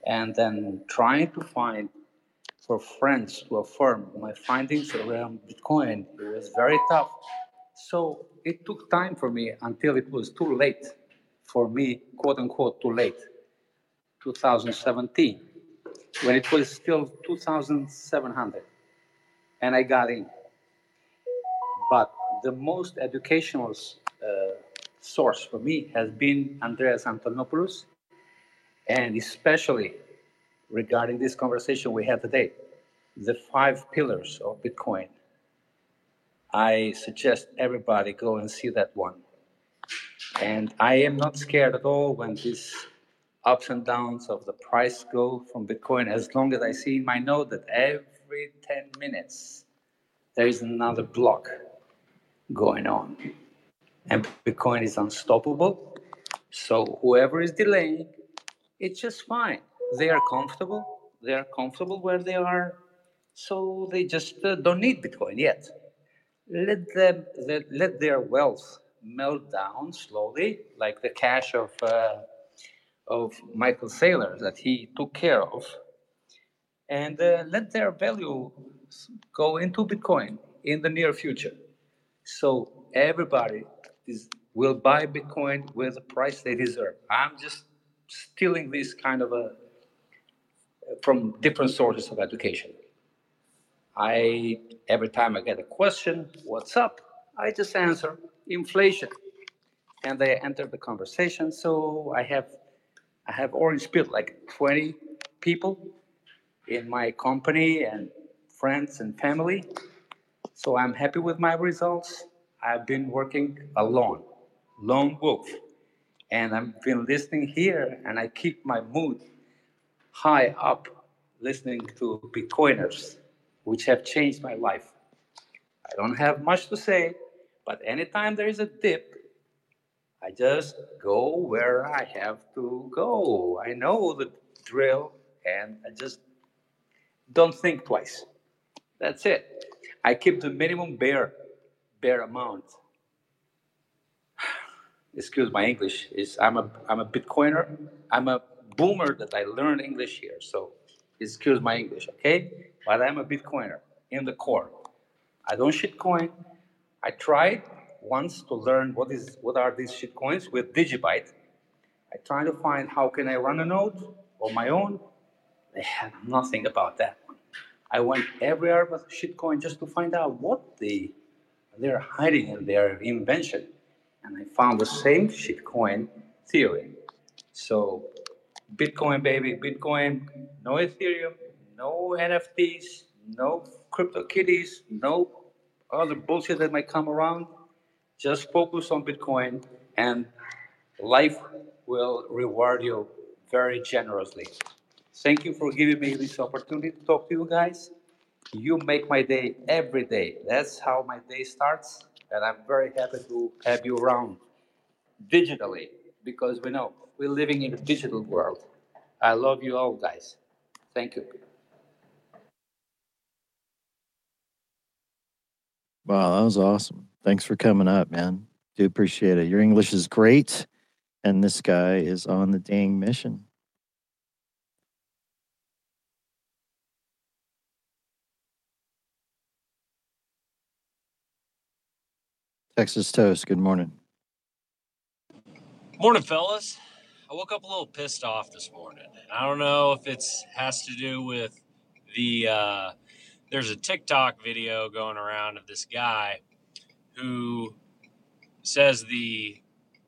And then trying to find for friends to affirm my findings around Bitcoin, it was very tough. So it took time for me until it was too late for me, quote unquote, too late, 2017, when it was still 2,700. And I got in. But the most educational uh, source for me has been Andreas Antonopoulos, and especially regarding this conversation we had today, the five pillars of Bitcoin. I suggest everybody go and see that one. And I am not scared at all when these ups and downs of the price go from Bitcoin, as long as I see in my note that every 10 minutes there is another block going on. And Bitcoin is unstoppable. So whoever is delaying, it's just fine. They are comfortable. They are comfortable where they are. So they just uh, don't need Bitcoin yet. Let them let, let their wealth melt down slowly, like the cash of uh, of Michael Saylor that he took care of, and uh, let their value go into Bitcoin in the near future. So everybody is, will buy Bitcoin with the price they deserve. I'm just stealing this kind of a from different sources of education. I every time I get a question, what's up? I just answer inflation, and they enter the conversation. So I have I have orange pilled like 20 people in my company and friends and family, So I'm happy with my results. I've been working alone, lone wolf, and I've been listening here, and I keep my mood high up listening to Bitcoiners, which have changed my life. I don't have much to say, but anytime there is a dip, I just go where I have to go. I know the drill and I just don't think twice. That's it. I keep the minimum bare bare amount. Excuse my English. Is I'm a I'm a Bitcoiner. I'm a boomer that I learned English here. So excuse my English, okay? But I'm a Bitcoiner in the core. I don't shitcoin. I tried once to learn what is what are these shitcoins with Digibyte. I tried to find how can I run a node on my own. They had nothing about that. I went everywhere with shitcoin just to find out what they they're hiding in their invention, and I found the same shitcoin theory. So, Bitcoin, baby, Bitcoin, no Ethereum, no NFTs, no crypto kitties, no other bullshit that might come around. Just focus on Bitcoin, and life will reward you very generously. Thank you for giving me this opportunity to talk to you guys. You make my day every day. That's how my day starts, and I'm very happy to have you around digitally because we know we're living in a digital world. I love you all, guys. Thank you. Wow, that was awesome. Thanks for coming up, man. Do appreciate it. Your English is great, and this guy is on the dang mission. Texas Toast, good morning. Morning, fellas. I woke up a little pissed off this morning. I don't know if it's has to do with the uh, there's a TikTok video going around of this guy who says the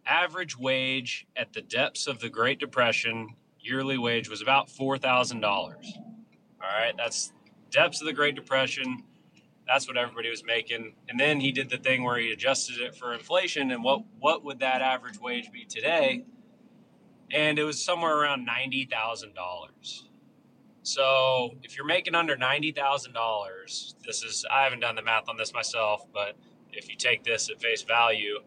average wage at the depths of the Great Depression yearly wage was about four thousand dollars. All right, that's depths of the Great Depression. That's what everybody was making. And then he did the thing where he adjusted it for inflation and what what would that average wage be today? And it was somewhere around ninety thousand dollars. So if you're making under ninety thousand dollars, this is I haven't done the math on this myself, but if you take this at face value,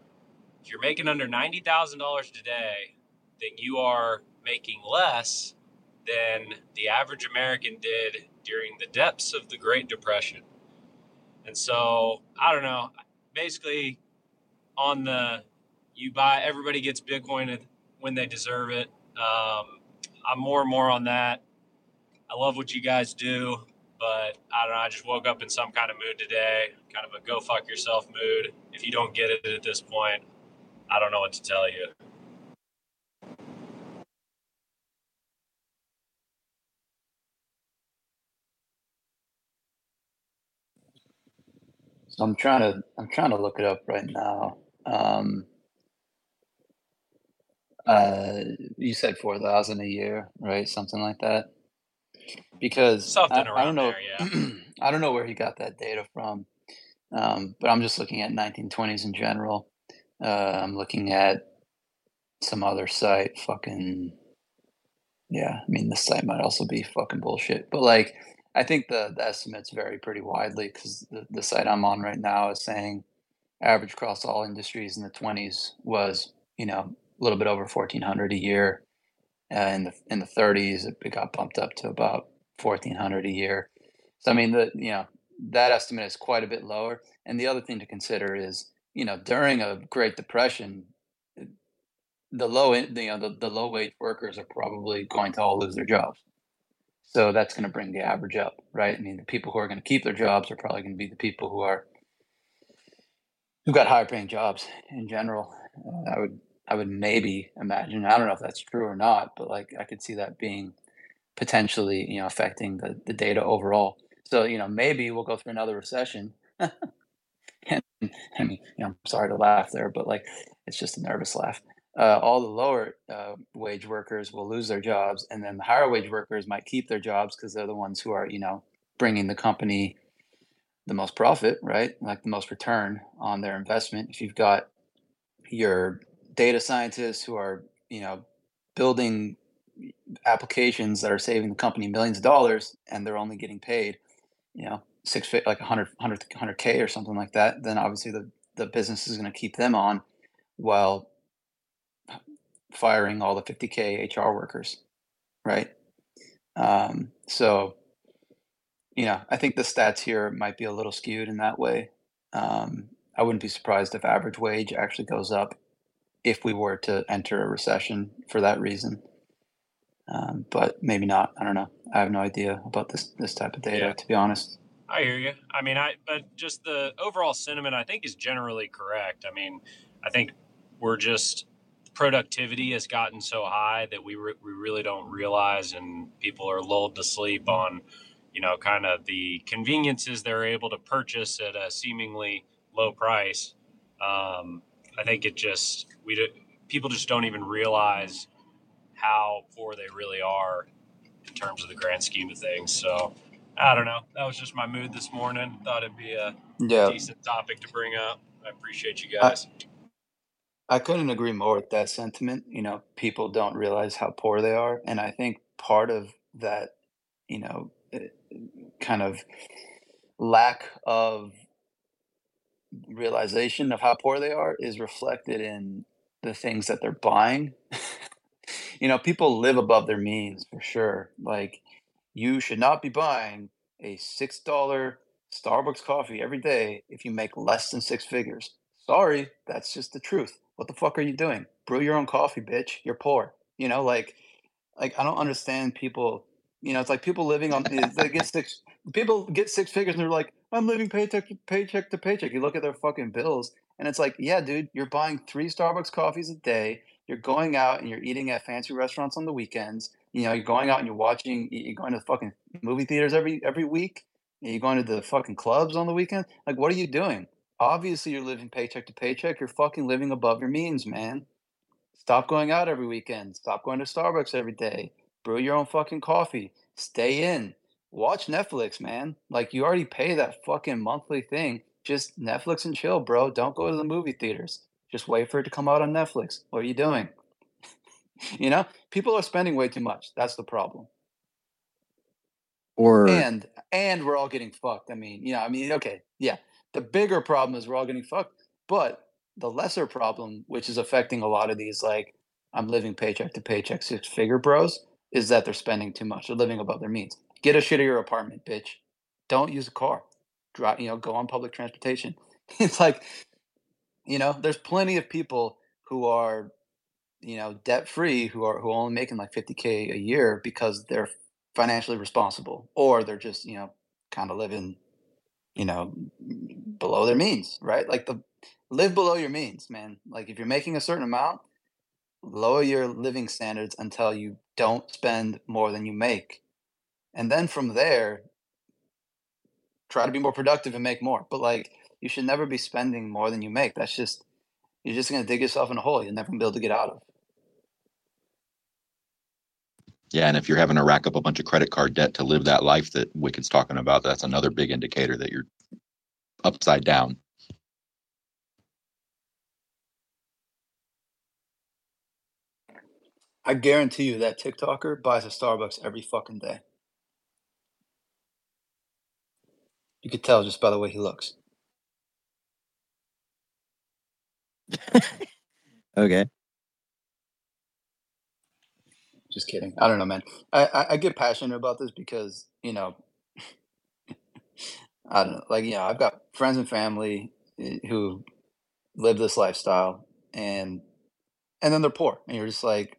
if you're making under ninety thousand dollars today, then you are making less than the average American did during the depths of the Great Depression. And so I don't know. Basically, on the you buy everybody gets Bitcoin when they deserve it. Um, I'm more and more on that. I love what you guys do, but I don't know. I just woke up in some kind of mood today, kind of a go fuck yourself mood. If you don't get it at this point, I don't know what to tell you. So I'm trying to I'm trying to look it up right now. Um, uh, you said four thousand a year, right? Something like that. Because Something I, I don't know there, yeah. I don't know where he got that data from, um, but I'm just looking at 1920s in general. Uh, I'm looking at some other site. Fucking yeah. I mean, this site might also be fucking bullshit, but like I think the, the estimates vary pretty widely because the, the site I'm on right now is saying average across all industries in the 20s was, you know, a little bit over 1400 a year. Uh, in the in the 30s, it got bumped up to about 1400 a year. So I mean, the you know that estimate is quite a bit lower. And the other thing to consider is, you know, during a Great Depression, the low you know the, the low wage workers are probably going to all lose their jobs. So that's going to bring the average up, right? I mean, the people who are going to keep their jobs are probably going to be the people who are who've got higher paying jobs in general. Uh, I would I would maybe imagine. I don't know if that's true or not, but like I could see that being potentially you know affecting the the data overall. So you know maybe we'll go through another recession. and, I mean, you know, I'm sorry to laugh there, but like it's just a nervous laugh. Uh, all the lower uh, wage workers will lose their jobs, and then the higher wage workers might keep their jobs because they're the ones who are, you know, bringing the company the most profit, right? Like the most return on their investment. If you've got your data scientists who are, you know, building applications that are saving the company millions of dollars and they're only getting paid, you know, six like 100 100 100k or something like that, then obviously the the business is going to keep them on while firing all the 50k HR workers, right? Um, so, you know, I think the stats here might be a little skewed in that way. Um, I wouldn't be surprised if average wage actually goes up if we were to enter a recession for that reason. Um, but maybe not. I don't know. I have no idea about this this type of data, Yeah. to be honest. I hear you. I mean, I but just the overall sentiment I think is generally correct. I mean, I think we're just productivity has gotten so high that we re- we really don't realize, and people are lulled to sleep on, you know, kind of the conveniences they're able to purchase at a seemingly low price. Um, I think it just we do, people just don't even realize how poor they really are in terms of the grand scheme of things. So. I don't know. That was just my mood this morning. Thought it'd be a Yeah. decent topic to bring up. I appreciate you guys. I couldn't agree more with that sentiment. You know, people don't realize how poor they are. And I think part of that, you know, eh, kind of lack of realization of how poor they are is reflected in the things that they're buying. you know, people live above their means for sure. Like, you should not be buying a $6 Starbucks coffee every day if you make less than six figures. Sorry, that's just the truth. What the fuck are you doing? Brew your own coffee, bitch. You're poor. You know, like, like I don't understand people. You know, it's like people living on they get six people get six figures and they're like, I'm living paycheck to paycheck to paycheck. You look at their fucking bills and it's like, yeah, dude, you're buying three Starbucks coffees a day. You're going out and you're eating at fancy restaurants on the weekends. You know, you're going out and you're watching. You're going to fucking movie theaters every every week. You're going to the fucking clubs on the weekend. Like, what are you doing? Obviously, you're living paycheck to paycheck. You're fucking living above your means, man. Stop going out every weekend. Stop going to Starbucks every day. Brew your own fucking coffee. Stay in. Watch Netflix, man. Like you already pay that fucking monthly thing. Just Netflix and chill, bro. Don't go to the movie theaters. Just wait for it to come out on Netflix. What are you doing? you know, people are spending way too much. That's the problem. Or And and we're all getting fucked. I mean, you know, I mean, okay, yeah. The bigger problem is we're all getting fucked, but the lesser problem, which is affecting a lot of these, like I'm living paycheck to paycheck six figure bros, is that they're spending too much. They're living above their means. Get a shittier apartment, bitch. Don't use a car. Drive, you know, go on public transportation. It's like, you know, there's plenty of people who are, you know, debt free who are who are only making like 50k a year because they're financially responsible or they're just, you know, kind of living, you know, below their means, right? Like the live below your means, man. Like if you're making a certain amount, lower your living standards until you don't spend more than you make. And then from there, try to be more productive and make more. But like you should never be spending more than you make. That's just you're just gonna dig yourself in a hole you're never gonna be able to get out of. Yeah, and if you're having to rack up a bunch of credit card debt to live that life that Wicked's talking about, that's another big indicator that you're upside down. I guarantee you that TikToker buys a Starbucks every fucking day. You could tell just by the way he looks. okay. Just kidding. I don't know, man. I, I, I get passionate about this because, you know, I don't know. Like, you know, I've got friends and family eh, who live this lifestyle and and then they're poor. And you're just like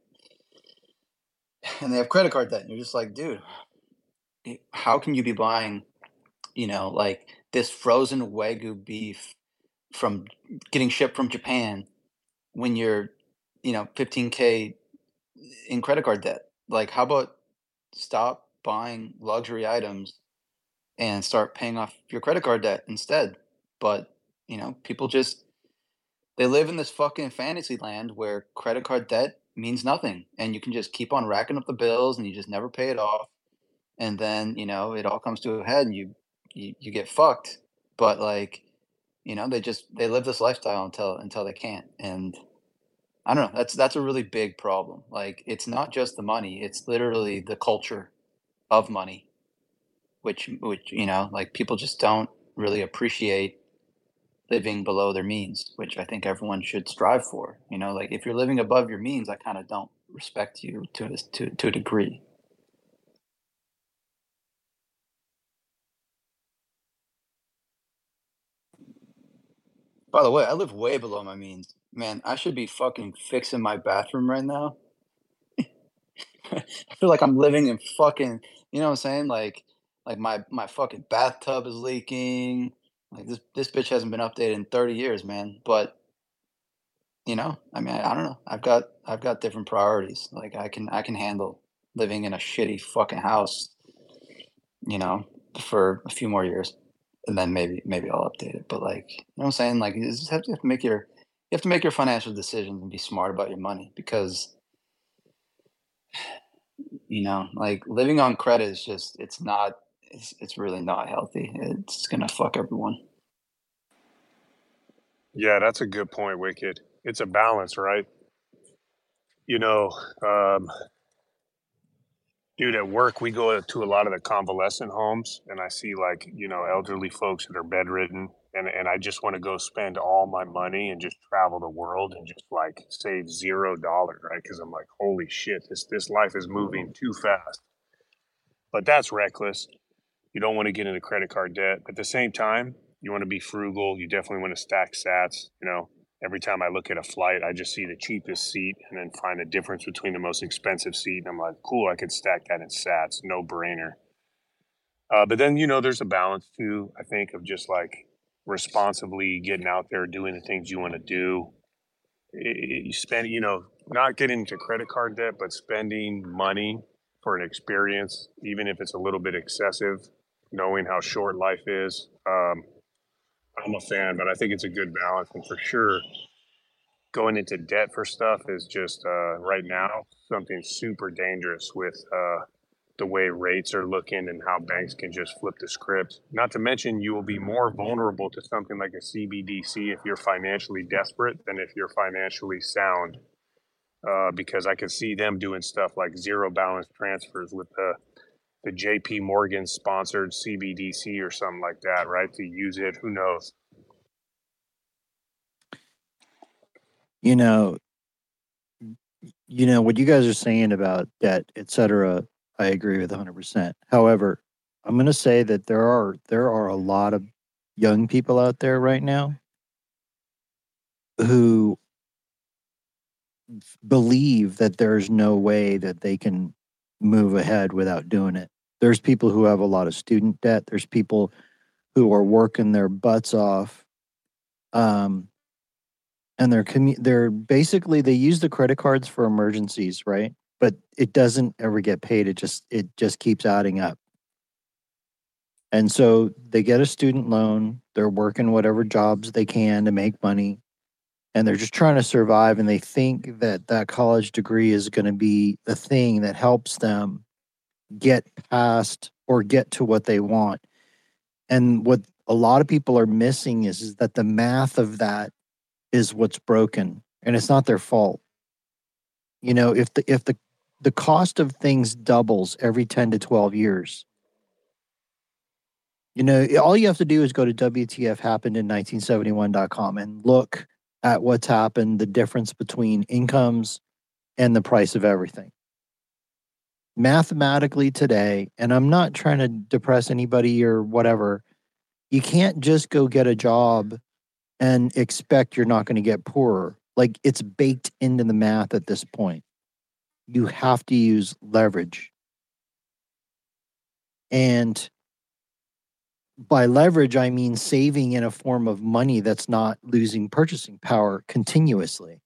and they have credit card debt. And you're just like, dude, eh, how can you be buying, you know, like this frozen Wagyu beef from getting shipped from Japan when you're, you know, 15K in credit card debt? Like, how about stop buying luxury items and start paying off your credit card debt instead? But, you know, people just, they live in this fucking fantasy land where credit card debt means nothing and you can just keep on racking up the bills and you just never pay it off and then you know it all comes to a head and you you, you get fucked but like, you know, they just they live this lifestyle until until they can't. And I don't know. That's that's a really big problem. Like, it's not just the money; it's literally the culture of money, which which you know, like people just don't really appreciate living below their means, which I think everyone should strive for. You know, like if you're living above your means, I kind of don't respect you to to to a degree. By the way, I live way below my means. Man, I should be fucking fixing my bathroom right now. I feel like I'm living in fucking, you know what I'm saying? Like like my my fucking bathtub is leaking. Like this this bitch hasn't been updated in 30 years, man. But you know, I mean, I, I don't know. I've got I've got different priorities. Like I can I can handle living in a shitty fucking house, you know, for a few more years, and then maybe maybe I'll update it. But like, you know what I'm saying? Like, you just have to, make your you have to make your financial decisions and be smart about your money because you know, like living on credit is just it's not it's it's really not healthy. It's gonna fuck everyone. Yeah, that's a good point, Wicked. It's a balance, right? You know, um, dude, at work we go to a lot of the convalescent homes, and I see like you know elderly folks that are bedridden, and and I just want to go spend all my money and just travel the world and just like save zero dollar, right? Because I'm like, holy shit, this this life is moving mm-hmm. too fast. But that's reckless. You don't want to get into credit card debt. At the same time, you want to be frugal. You definitely want to stack sats. You know, every time I look at a flight, I just see the cheapest seat and then find the difference between the most expensive seat. And I'm like, cool, I could stack that in sats, no brainer. Uh, but then, you know, there's a balance too, I think, of just like responsibly getting out there, doing the things you want to do. You spend, you know, not getting into credit card debt, but spending money for an experience, even if it's a little bit excessive, knowing how short life is. Um, I'm a fan, but I think it's a good balance. And for sure, going into debt for stuff is just uh, right now something super dangerous with uh, the way rates are looking and how banks can just flip the script. Not to mention, you will be more vulnerable to something like a CBDC if you're financially desperate than if you're financially sound. Uh, because I could see them doing stuff like zero balance transfers with the the JP Morgan sponsored CBDC or something like that, right? To use it, who knows? You know, you know what you guys are saying about debt, et cetera. I agree with 100. percent However, I'm going to say that there are there are a lot of young people out there right now who believe that there's no way that they can move ahead without doing it. There's people who have a lot of student debt. There's people who are working their butts off. Um, and they're commu- they're basically they use the credit cards for emergencies, right? But it doesn't ever get paid. It just it just keeps adding up. And so they get a student loan. They're working whatever jobs they can to make money and they're just trying to survive and they think that that college degree is going to be the thing that helps them get past or get to what they want. And what a lot of people are missing is, is that the math of that is what's broken and it's not their fault. You know if the if the the cost of things doubles every 10 to 12 years you know all you have to do is go to wtf happened in 1971.com and look at what's happened, the difference between incomes and the price of everything. Mathematically, today, and I'm not trying to depress anybody or whatever, you can't just go get a job and expect you're not going to get poorer. Like it's baked into the math at this point. You have to use leverage. And by leverage, I mean saving in a form of money that's not losing purchasing power continuously.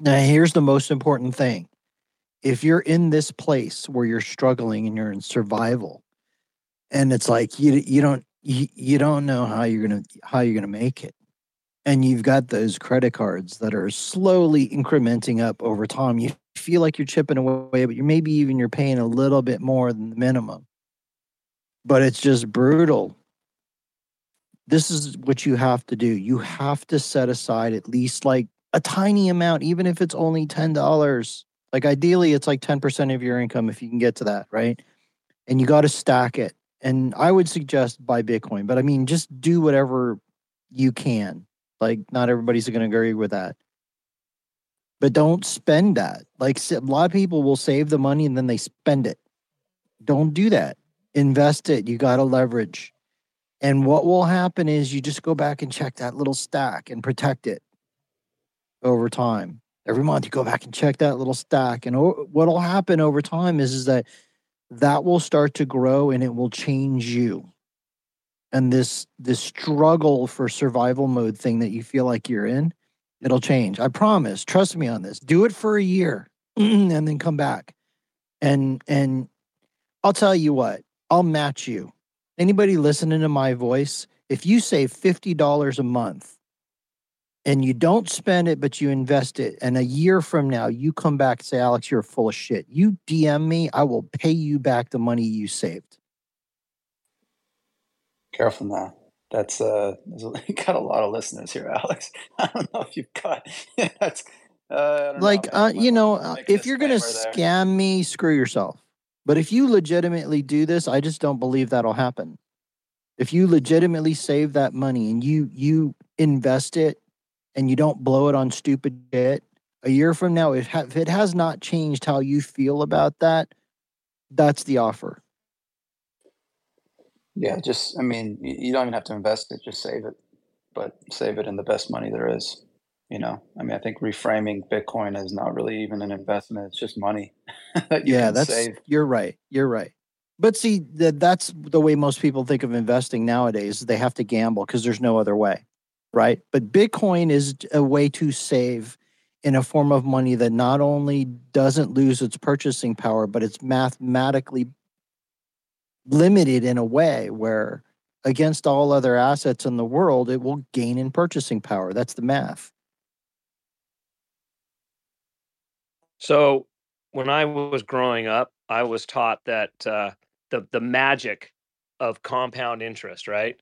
Now, here's the most important thing if you're in this place where you're struggling and you're in survival, and it's like you, you don't you, you don't know how you're gonna how you're gonna make it and you've got those credit cards that are slowly incrementing up over time you feel like you're chipping away but you're maybe even you're paying a little bit more than the minimum but it's just brutal this is what you have to do. You have to set aside at least like a tiny amount, even if it's only $10. Like ideally, it's like 10% of your income if you can get to that, right? And you got to stack it. And I would suggest buy Bitcoin, but I mean, just do whatever you can. Like, not everybody's going to agree with that. But don't spend that. Like, a lot of people will save the money and then they spend it. Don't do that. Invest it. You got to leverage. And what will happen is you just go back and check that little stack and protect it over time. Every month you go back and check that little stack. And what will happen over time is, is that that will start to grow and it will change you. And this this struggle for survival mode thing that you feel like you're in, it'll change. I promise. Trust me on this. Do it for a year and then come back. And and I'll tell you what, I'll match you. Anybody listening to my voice, if you save $50 a month and you don't spend it, but you invest it, and a year from now you come back and say, Alex, you're full of shit. You DM me, I will pay you back the money you saved. Careful now. That's uh, you got a lot of listeners here, Alex. I don't know if you've got that's uh, like know, uh, you know, uh, if you're gonna scam me, screw yourself. But if you legitimately do this, I just don't believe that'll happen. If you legitimately save that money and you you invest it and you don't blow it on stupid shit, a year from now, if, if it has not changed how you feel about that, that's the offer. Yeah, just I mean, you don't even have to invest it; just save it, but save it in the best money there is. You know, I mean, I think reframing Bitcoin is not really even an investment; it's just money that you yeah, that's save. you're right. You're right. But see, that that's the way most people think of investing nowadays. They have to gamble because there's no other way right? But Bitcoin is a way to save in a form of money that not only doesn't lose its purchasing power, but it's mathematically limited in a way where against all other assets in the world, it will gain in purchasing power. That's the math. So when I was growing up, I was taught that uh, the the magic of compound interest, right?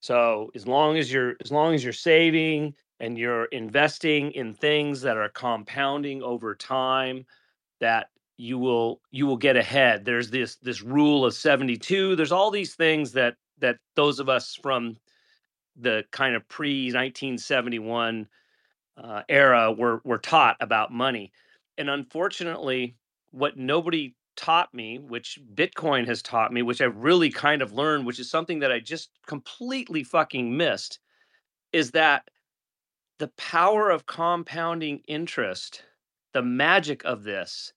So as long as you're as long as you're saving and you're investing in things that are compounding over time, that you will you will get ahead. There's this this rule of 72. There's all these things that that those of us from the kind of pre 1971 uh, era were were taught about money. And unfortunately, what nobody taught me, which Bitcoin has taught me, which I've really kind of learned, which is something that I just completely fucking missed, is that the power of compounding interest, the magic of this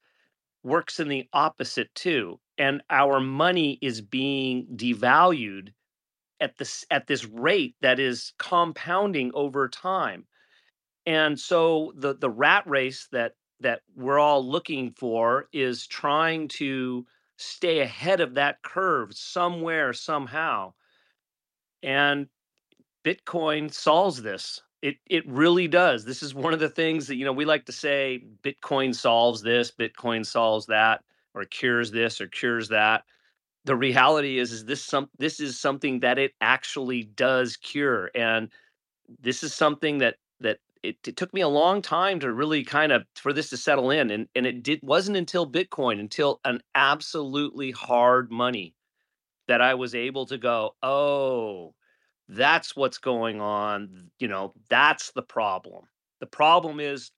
works in the opposite too. And our money is being devalued at this at this rate that is compounding over time. And so the the rat race that that we're all looking for is trying to stay ahead of that curve somewhere somehow. And bitcoin solves this. It it really does. This is one of the things that you know we like to say bitcoin solves this bitcoin solves that or cures this or cures that. The reality is is this some this is something that it actually does cure. And this is something that it, it, took me a long time to really kind of for this to settle in and and it did wasn't until bitcoin until an absolutely hard money that i was able to go oh that's what's going on you know that's the problem. The problem is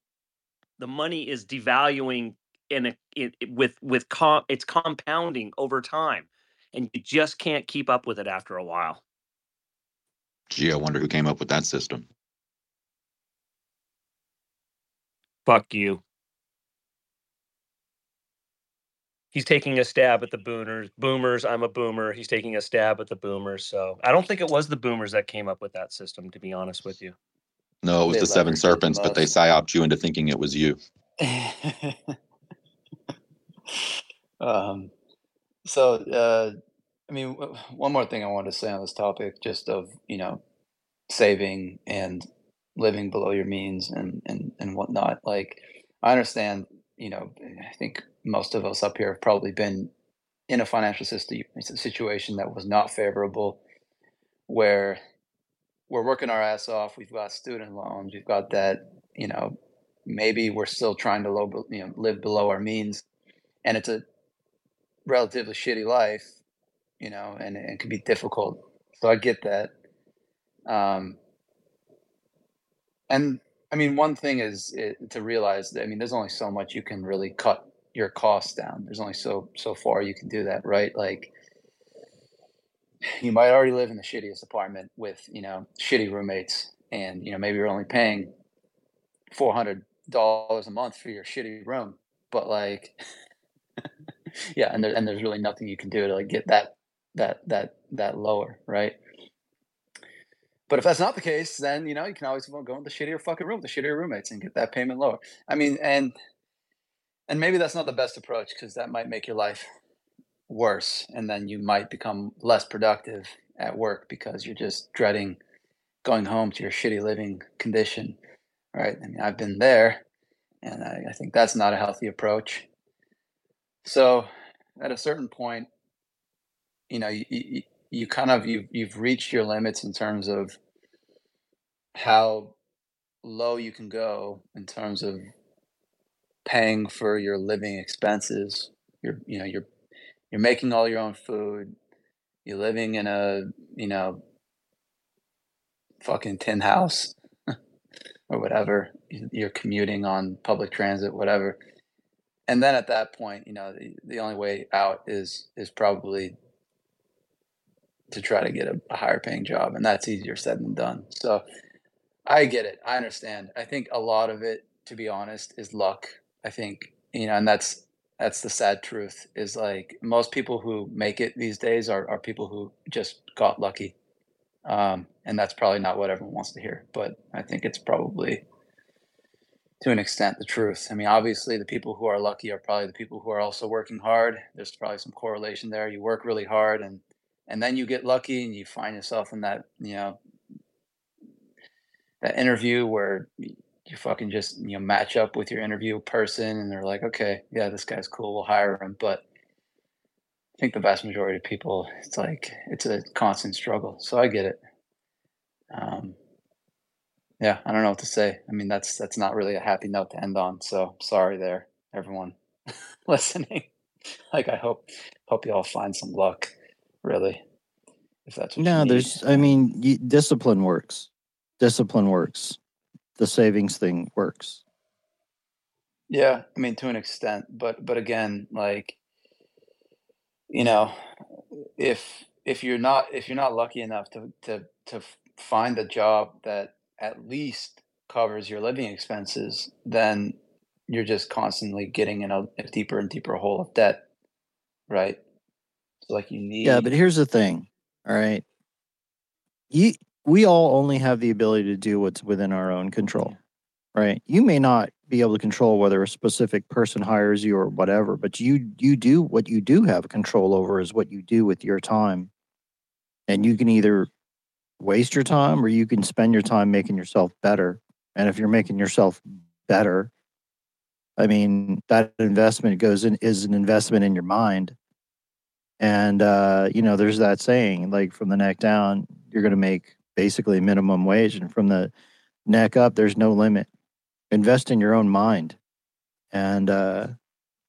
the money is devaluing in a it, with with com, it's compounding over time and you just can't keep up with it after a while. Gee i wonder who came up with that system Fuck you. He's taking a stab at the boomers. Boomers, I'm a boomer. He's taking a stab at the boomers. So I don't think it was the boomers that came up with that system, to be honest with you. No, it was They the seven leveraged it the serpents, but they most. psyoped you into thinking it was you. um, so, uh, I mean, w- one more thing I wanted to say on this topic, just of you know, saving and living below your means and and and whatnot. Like, I understand, you know, I think most of us up here have probably been in a financial system situation that was not favorable, where we're working our ass off. We've got student loans. We've got that. You know, maybe we're still trying to low, you know, live below our means, and it's a relatively shitty life. You know, and, and it can be difficult. So I get that. Um, and I mean, one thing is it, to realize that I mean, there's only so much you can really cut your costs down. There's only so so far you can do that, right? Like you might already live in the shittiest apartment with you know shitty roommates, and you know maybe you're only paying four hundred dollars a month for your shitty room, but like yeah, and there, and there's really nothing you can do to like get that that that that lower, right? But if that's not the case, then you know you can always go in the shittier fucking room the shittier roommates and get that payment lower. I mean, and and maybe that's not the best approach because that might make your life worse, and then you might become less productive at work because you're just dreading going home to your shitty living condition, right? I mean, I've been there, and I, I think that's not a healthy approach. So, at a certain point, you know, you, you, you kind of you you've reached your limits in terms of how low you can go in terms of paying for your living expenses. You're you know you're you're making all your own food. You're living in a you know fucking tin house or whatever. You're commuting on public transit, whatever. And then at that point, you know, the, the only way out is is probably to try to get a, a higher paying job, and that's easier said than done. So I get it. I understand. I think a lot of it, to be honest, is luck. I think you know, and that's that's the sad truth. Is like most people who make it these days are are people who just got lucky, um, and that's probably not what everyone wants to hear. But I think it's probably to an extent the truth. I mean, obviously, the people who are lucky are probably the people who are also working hard. There's probably some correlation there. You work really hard, and and then you get lucky, and you find yourself in that you know that interview where you fucking just you know match up with your interview person and they're like okay yeah this guy's cool we'll hire him. But i think the vast majority of people it's like it's a constant struggle. So i get it. Um, yeah i don't know what to say. I mean that's that's not really a happy note to end on so sorry there everyone listening. Like i hope hope you all find some luck really if that's what no there's i mean you, discipline works discipline works the savings thing works. Yeah, I mean to an extent, but but again, like you know, if if you're not if you're not lucky enough to to to find a job that at least covers your living expenses, then you're just constantly getting in a, a deeper and deeper hole of debt, right? So like you need. Yeah, but here's the thing. All right, you we all only have the ability to do what's within our own control, right? You may not be able to control whether a specific person hires you or whatever, but you you do what you do have control over is what you do with your time. And you can either waste your time or you can spend your time making yourself better. And if you're making yourself better, I mean, that investment goes in is an investment in your mind. And uh, you know, there's that saying, like from the neck down, you're gonna make basically minimum wage. And from the neck up, there's no limit. Invest in your own mind and uh,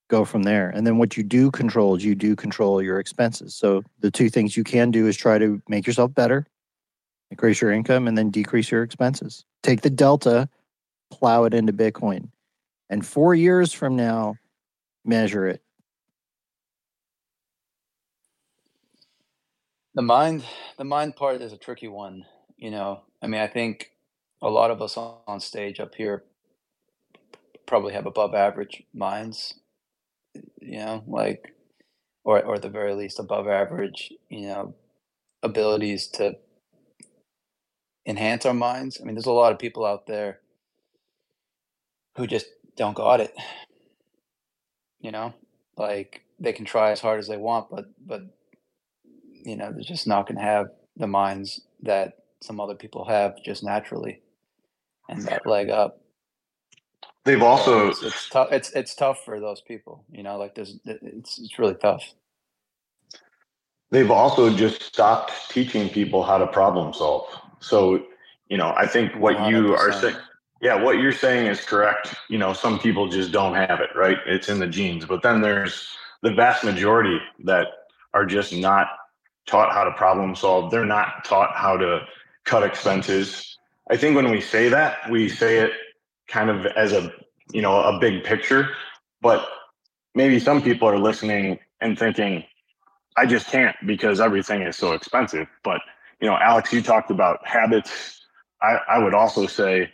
go from there. And then what you do control is you do control your expenses. So the two things you can do is try to make yourself better, increase your income, and then decrease your expenses. Take the delta, plow it into Bitcoin. And four years from now, measure it. The mind, the mind part is a tricky one. You know, I mean, I think a lot of us on, stage up here probably have above average minds, you know, like, or, or at the very least above average, you know, abilities to enhance our minds. I mean, there's a lot of people out there who just don't got it. You know, like they can try as hard as they want, but but you know, they're just not going to have the minds that some other people have just naturally, and that leg up. They've also it's, it's tough. It's it's tough for those people. You know, like there's it's it's really tough. They've also just stopped teaching people how to problem solve. So, you know, I think what you are saying, yeah, what you're saying is correct. You know, some people just don't have it, right? It's in the genes. But then there's the vast majority that are just not taught how to problem solve. They're not taught how to cut expenses. I think when we say that, we say it kind of as a, you know, a big picture, but maybe some people are listening and thinking, I just can't because everything is so expensive. But, you know, Alex, you talked about habits. I, I would also say,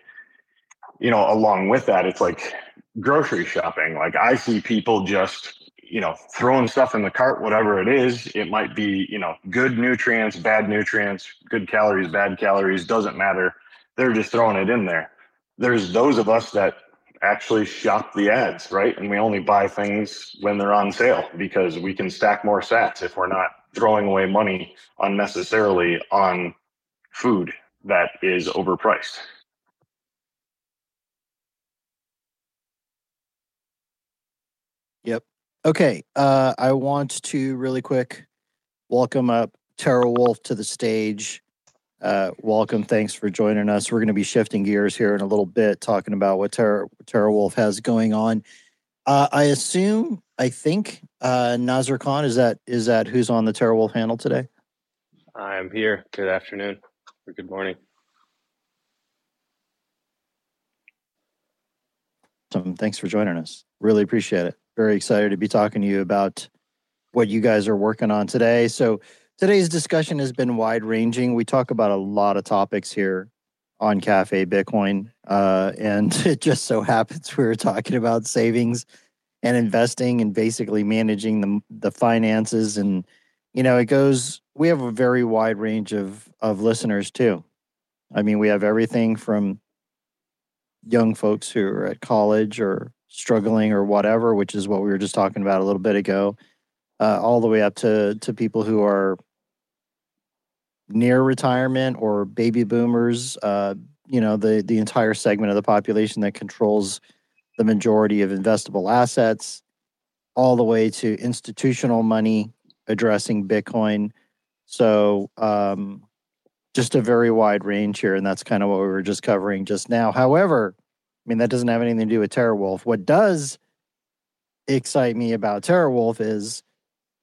you know, along with that, it's like grocery shopping. Like I see people just, you know, throwing stuff in the cart, whatever it is. It might be, you know, good nutrients, bad nutrients, good calories, bad calories, doesn't matter. They're just throwing it in there. There's those of us that actually shop the ads, right? And we only buy things when they're on sale because we can stack more sats if we're not throwing away money unnecessarily on food that is overpriced. Okay. Uh, I want to really quick welcome up TeraWulf to the stage. Uh, welcome. Thanks for joining us. We're going to be shifting gears here in a little bit, talking about what Tara, TeraWulf has going on. Uh, I assume, I think, uh, Nazar Khan is that is that who's on the TeraWulf handle today? I'm here. Good afternoon or good morning. Awesome. Thanks for joining us. Really appreciate it. Very excited to be talking to you about what you guys are working on today. So today's discussion has been wide ranging. We talk about a lot of topics here on Cafe Bitcoin. Uh, and it just so happens we were talking about savings and investing and basically managing the, the finances. And, you know, it goes, we have a very wide range of, of listeners too. I mean, we have everything from young folks who are at college or struggling or whatever, which is what we were just talking about a little bit ago, uh, all the way up to to people who are near retirement or baby boomers. Uh, you know, the the entire segment of the population that controls the majority of investable assets, all the way to institutional money addressing Bitcoin. So, um, just a very wide range here, and that's kind of what we were just covering just now. However, I mean that doesn't have anything to do with TeraWulf. What does excite me about TeraWulf is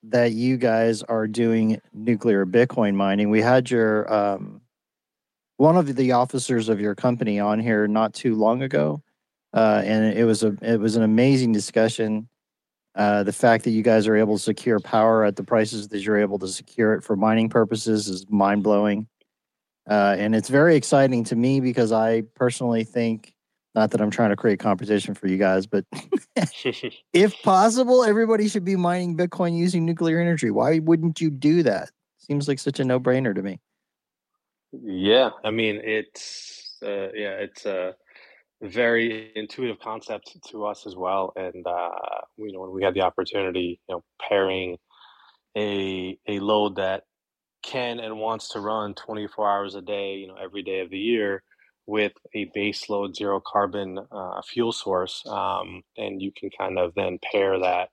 that you guys are doing nuclear Bitcoin mining. We had your um, one of the officers of your company on here not too long ago, uh, and it was a it was an amazing discussion. Uh, the fact that you guys are able to secure power at the prices that you're able to secure it for mining purposes is mind blowing. Uh, and it's very exciting to me because I personally think, not that I'm trying to create competition for you guys, but if possible, everybody should be mining Bitcoin using nuclear energy. Why wouldn't you do that? Seems like such a no brainer to me. Yeah, I mean it's uh, yeah, it's a very intuitive concept to us as well. And uh, you know, when we had the opportunity, you know, pairing a a load that can and wants to run 24 hours a day, you know, every day of the year with a base load zero carbon uh, fuel source, um, and you can kind of then pair that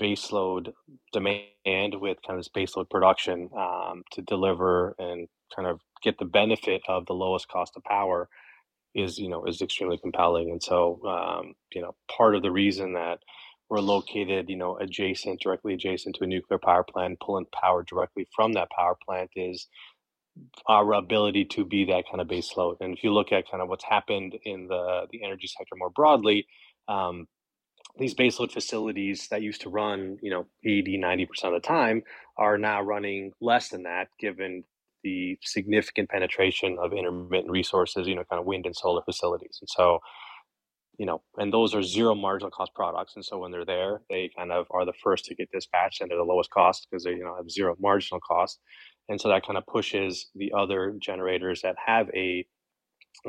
baseload demand with kind of this base load production um, to deliver and kind of get the benefit of the lowest cost of power is you know is extremely compelling. And so um, you know part of the reason that we're located you know adjacent directly adjacent to a nuclear power plant pulling power directly from that power plant is our ability to be that kind of base load and if you look at kind of what's happened in the the energy sector more broadly um, these baseload facilities that used to run, you know, 80, 90% of the time are now running less than that, given the significant penetration of intermittent resources, you know, kind of wind and solar facilities. And so, you know, and those are zero marginal cost products. And so when they're there, they kind of are the first to get dispatched and they're the lowest cost because they, you know, have zero marginal cost. And so that kind of pushes the other generators that have a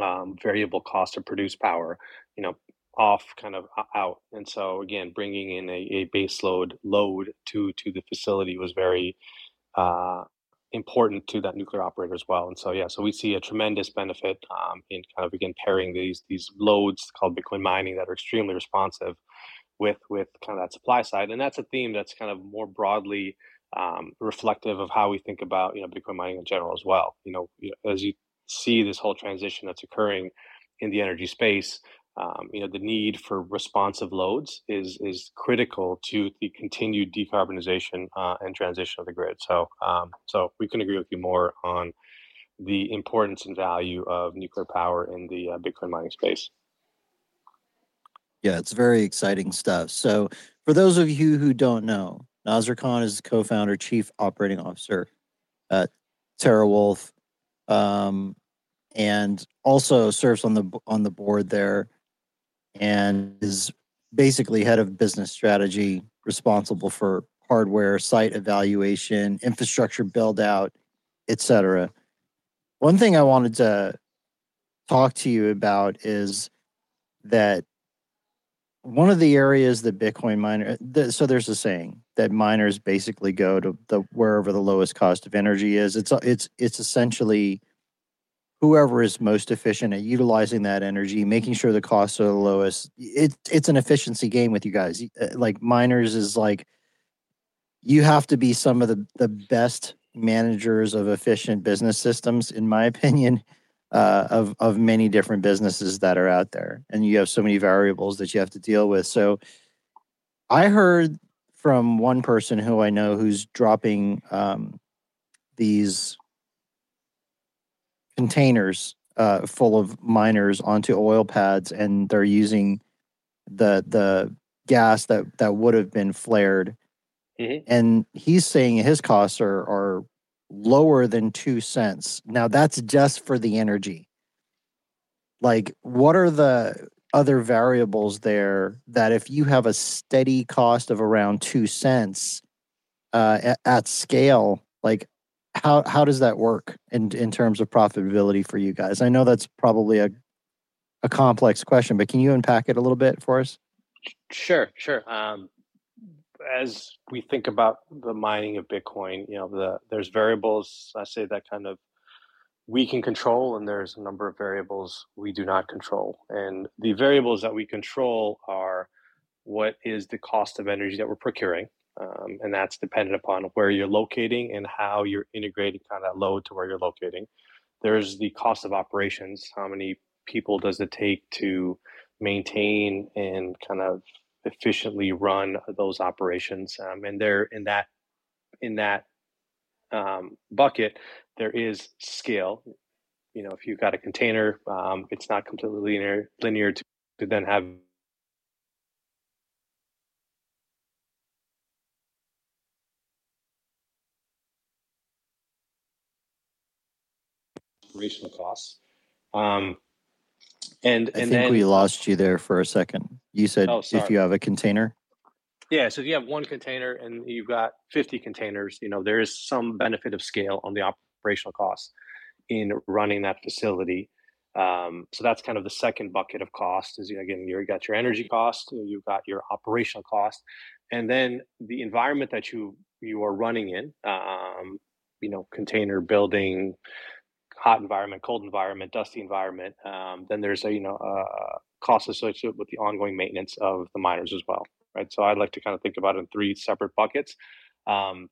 um, variable cost to produce power, you know, off kind of out. And so again, bringing in a, a base load load to to the facility was very uh, important to that nuclear operator as well. And so yeah, so we see a tremendous benefit um, in kind of again pairing these these loads called Bitcoin mining that are extremely responsive with with kind of that supply side. And that's a theme that's kind of more broadly um, reflective of how we think about you know Bitcoin mining in general as well. You know, as you see this whole transition that's occurring in the energy space, um, you know, the need for responsive loads is is critical to the continued decarbonization uh, and transition of the grid. So, um, so we can agree with you more on the importance and value of nuclear power in the uh, Bitcoin mining space. Yeah, it's very exciting stuff. So, for those of you who don't know, Nazar Khan is co-founder, chief operating officer at TeraWulf, um, and also serves on the on the board there and is basically head of business strategy, responsible for hardware, site evaluation, infrastructure build out, etc. One thing I wanted to talk to you about is that one of the areas that Bitcoin miner the, so there's a saying that miners basically go to the wherever the lowest cost of energy is. It's it's it's essentially whoever is most efficient at utilizing that energy, making sure the costs are the lowest. It's it's an efficiency game with you guys. Uh, like miners is like you have to be some of the the best managers of efficient business systems, in my opinion, uh, of of many different businesses that are out there, and you have so many variables that you have to deal with. So, I heard from one person who I know who's dropping um, these containers uh, full of miners onto oil pads, and they're using the the gas that that would have been flared. Mm-hmm. And he's saying his costs are are lower than two cents. Now that's just for the energy. Like, what are the other variables there that if you have a steady cost of around two cents uh, at, at scale, like how how does that work in in terms of profitability for you guys? I know that's probably a a complex question, but can you unpack it a little bit for us? Sure, sure. Um, as we think about the mining of Bitcoin, you know, the there's variables I say that kind of we can control, and there's a number of variables we do not control. And the variables that we control are what is the cost of energy that we're procuring, um, and that's dependent upon where you're locating and how you're integrating kind of that load to where you're locating. There's the cost of operations. How many people does it take to maintain and kind of efficiently run those operations? Um, and there in that in that um, bucket, there is scale. You know, if you've got a container, um, it's not completely linear linear to, to then have operational costs. Um, and I and think then we lost you there for a second. You said Oh, if you have a container. yeah, so if you have one container and you've got 50 containers, you know, there is some benefit of scale on the operational costs in running that facility. Um, so that's kind of the second bucket of cost is again, you've got your energy cost, you've got your operational cost, and then the environment that you you are running in, um, you know, container building, hot environment, cold environment, dusty environment. Um, then there's a you know a cost associated with the ongoing maintenance of the miners as well, right? So I'd like to kind of think about it in three separate buckets. Um,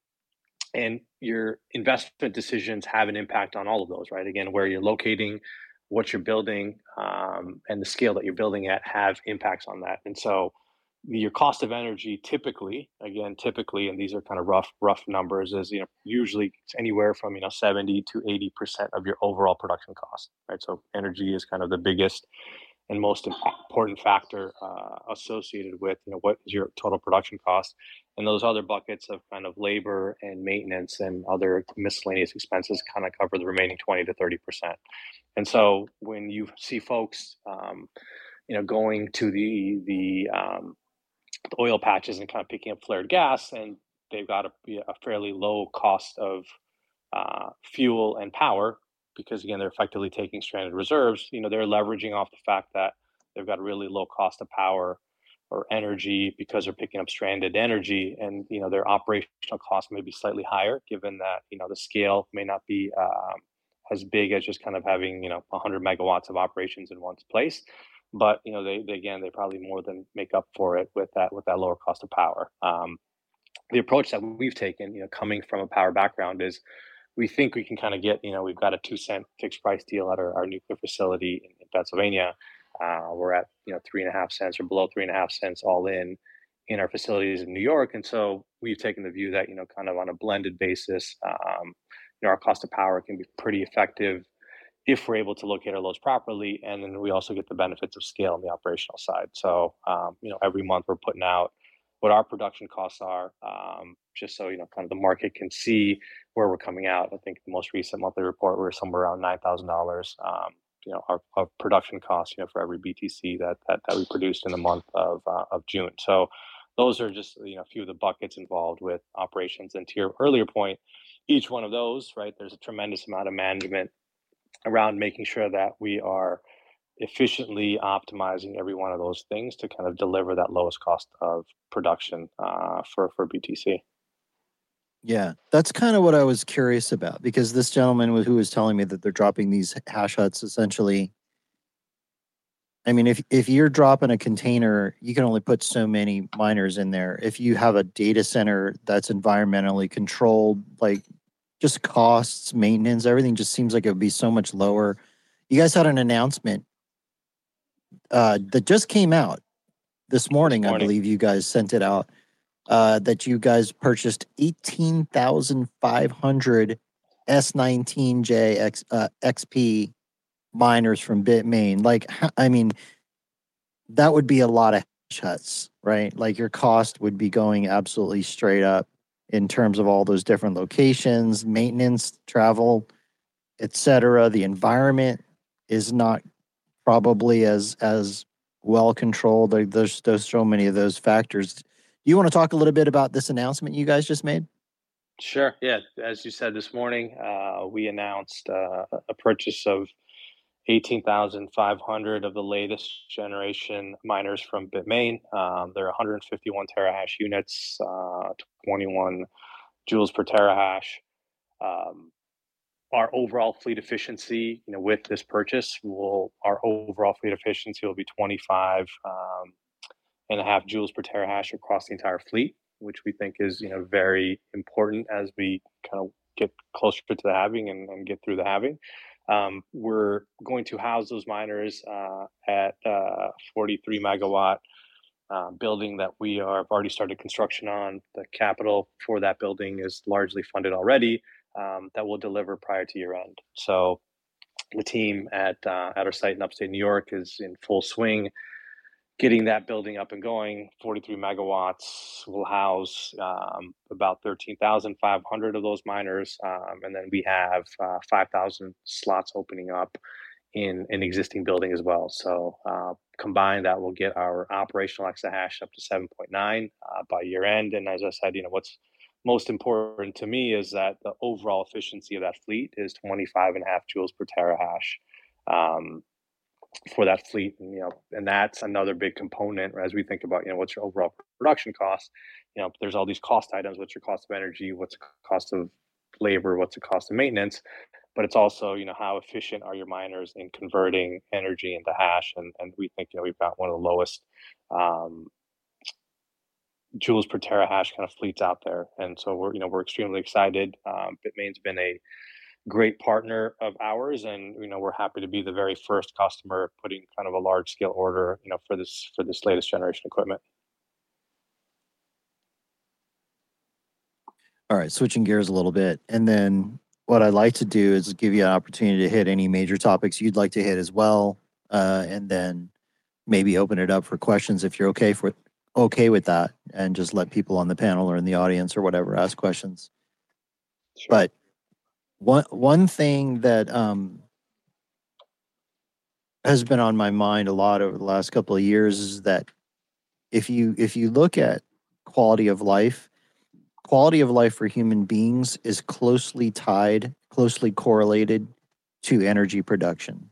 and your investment decisions have an impact on all of those, right? Again, where you're locating, what you're building, um, and the scale that you're building at have impacts on that. And so your cost of energy typically again typically and these are kind of rough rough numbers is you know usually it's anywhere from you know 70 to 80 percent of your overall production cost right? So energy is kind of the biggest and most important factor uh, associated with you know what is your total production cost and those other buckets of kind of labor and maintenance and other miscellaneous expenses kind of cover the remaining 20 to 30 percent. And so when you see folks um, you know going to the the um, oil patches and kind of picking up flared gas, and they've got a, a fairly low cost of uh, fuel and power because again they're effectively taking stranded reserves. You know they're leveraging off the fact that they've got a really low cost of power or energy because they're picking up stranded energy, and you know their operational cost may be slightly higher given that you know the scale may not be um, as big as just kind of having you know 100 megawatts of operations in one place but you know they, they again they probably more than make up for it with that with that lower cost of power um, the approach that we've taken you know coming from a power background is we think we can kind of get, you know, we've got a two cent fixed price deal at our, our nuclear facility in, in Pennsylvania. Uh, we're at, you know, three and a half cents or below three and a half cents all in in our facilities in New York. And so we've taken the view that, you know, kind of on a blended basis, um, you know, our cost of power can be pretty effective if we're able to locate our loads properly. And then we also get the benefits of scale on the operational side. So, um, you know, every month we're putting out what our production costs are, um, just so, you know, kind of the market can see where we're coming out. I think the most recent monthly report, we are somewhere around $9,000. Um, you know, our, our, production costs, you know, for every BTC that, that, that we produced in the month of, uh, of June. So those are just, you know, a few of the buckets involved with operations. And to your earlier point, each one of those, right, there's a tremendous amount of management around making sure that we are efficiently optimizing every one of those things to kind of deliver that lowest cost of production uh, for, for BTC. Yeah, that's kind of what I was curious about because this gentleman who was telling me that they're dropping these hash huts essentially. I mean, if if you're dropping a container, you can only put so many miners in there. If you have a data center that's environmentally controlled, like just costs, maintenance, everything just seems like it would be so much lower. You guys had an announcement uh, that just came out this morning, this morning. I believe you guys sent it out uh, that you guys purchased 18,500 S19J X, uh, XP miners from Bitmain. Like, I mean, that would be a lot of huts, right? Like your cost would be going absolutely straight up in terms of all those different locations, maintenance, travel, etc. The environment is not probably as as well controlled. There's there's so many of those factors you want to talk a little bit about this announcement you guys just made? Sure. Yeah. As you said this morning, uh, we announced uh, a purchase of 18,500 of the latest generation miners from Bitmain. Um, they're 151 terahash units, uh, 21 joules per terahash. Um, our overall fleet efficiency, you know, with this purchase, will our overall fleet efficiency will be 25 um, and a half joules per terahash across the entire fleet, which we think is you know very important as we kind of get closer to the halving and, and get through the halving. Um, we're going to house those miners uh, at uh, 43 megawatt uh, building that we have already started construction on. The capital for that building is largely funded already. Um, that will deliver prior to year end. So the team at uh, at our site in upstate New York is in full swing getting that building up and going 43 megawatts will house um, about 13,500 of those miners. Um, and then we have uh, 5,000 slots opening up in an existing building as well. So uh, combined, that will get our operational exahash up to 7.9 uh, by year end. And as I said, you know, what's most important to me is that the overall efficiency of that fleet is 25 and a half joules per terahash. Um, for that fleet and you know and that's another big component as we think about you know what's your overall production cost you know there's all these cost items what's your cost of energy what's the cost of labor what's the cost of maintenance but it's also you know how efficient are your miners in converting energy into hash and and we think you know we've got one of the lowest um, joules per terahash kind of fleets out there and so we're you know we're extremely excited. Um, bitmain's been a great partner of ours and you know we're happy to be the very first customer putting kind of a large scale order you know for this for this latest generation equipment all right switching gears a little bit and then what i'd like to do is give you an opportunity to hit any major topics you'd like to hit as well uh, and then maybe open it up for questions if you're okay for okay with that and just let people on the panel or in the audience or whatever ask questions sure. but one one thing that um, has been on my mind a lot over the last couple of years is that if you if you look at quality of life, quality of life for human beings is closely tied, closely correlated to energy production.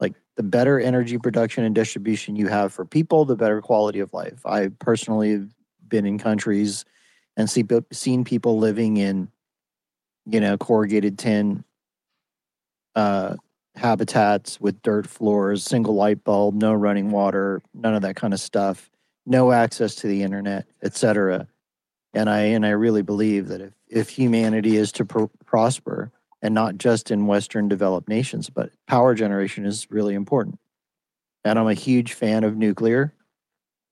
Like the better energy production and distribution you have for people, the better quality of life. I personally have been in countries and see, seen people living in you know, corrugated tin uh, habitats with dirt floors, single light bulb, no running water, none of that kind of stuff, no access to the internet, etc. And I and I really believe that if if humanity is to pr- prosper, and not just in Western developed nations, but power generation is really important. And I'm a huge fan of nuclear.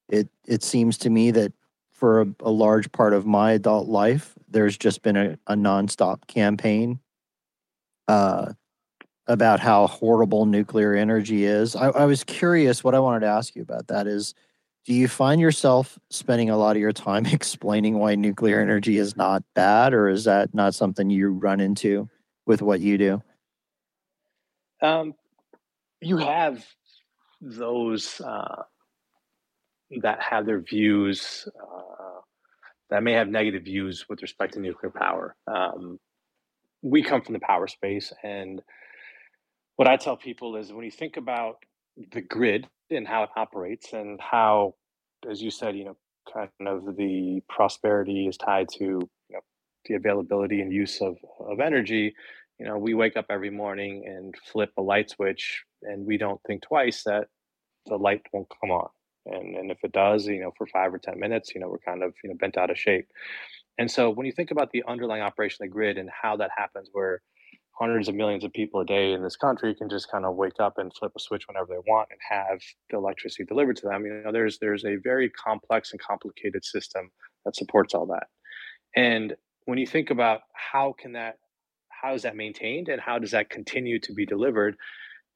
It it seems to me that for a, a large part of my adult life, there's just been a, a nonstop campaign uh, about how horrible nuclear energy is. I, I was curious. What I wanted to ask you about that is, do you find yourself spending a lot of your time explaining why nuclear energy is not bad, or is that not something you run into with what you do? Um, you have those uh, that have their views uh, that may have negative views with respect to nuclear power. Um, we come from the power space, and what I tell people is when you think about the grid and how it operates, and how, as you said, you know, kind of the prosperity is tied to you know, the availability and use of, of energy. You know, we wake up every morning and flip a light switch, and we don't think twice that the light won't come on. And, and if it does, you know, for five or 10 minutes, you know, we're kind of, you know, bent out of shape. And so when you think about the underlying operation of the grid and how that happens, where hundreds of millions of people a day in this country can just kind of wake up and flip a switch whenever they want and have the electricity delivered to them, you know, there's there's a very complex and complicated system that supports all that. And when you think about how can that how is that maintained and how does that continue to be delivered,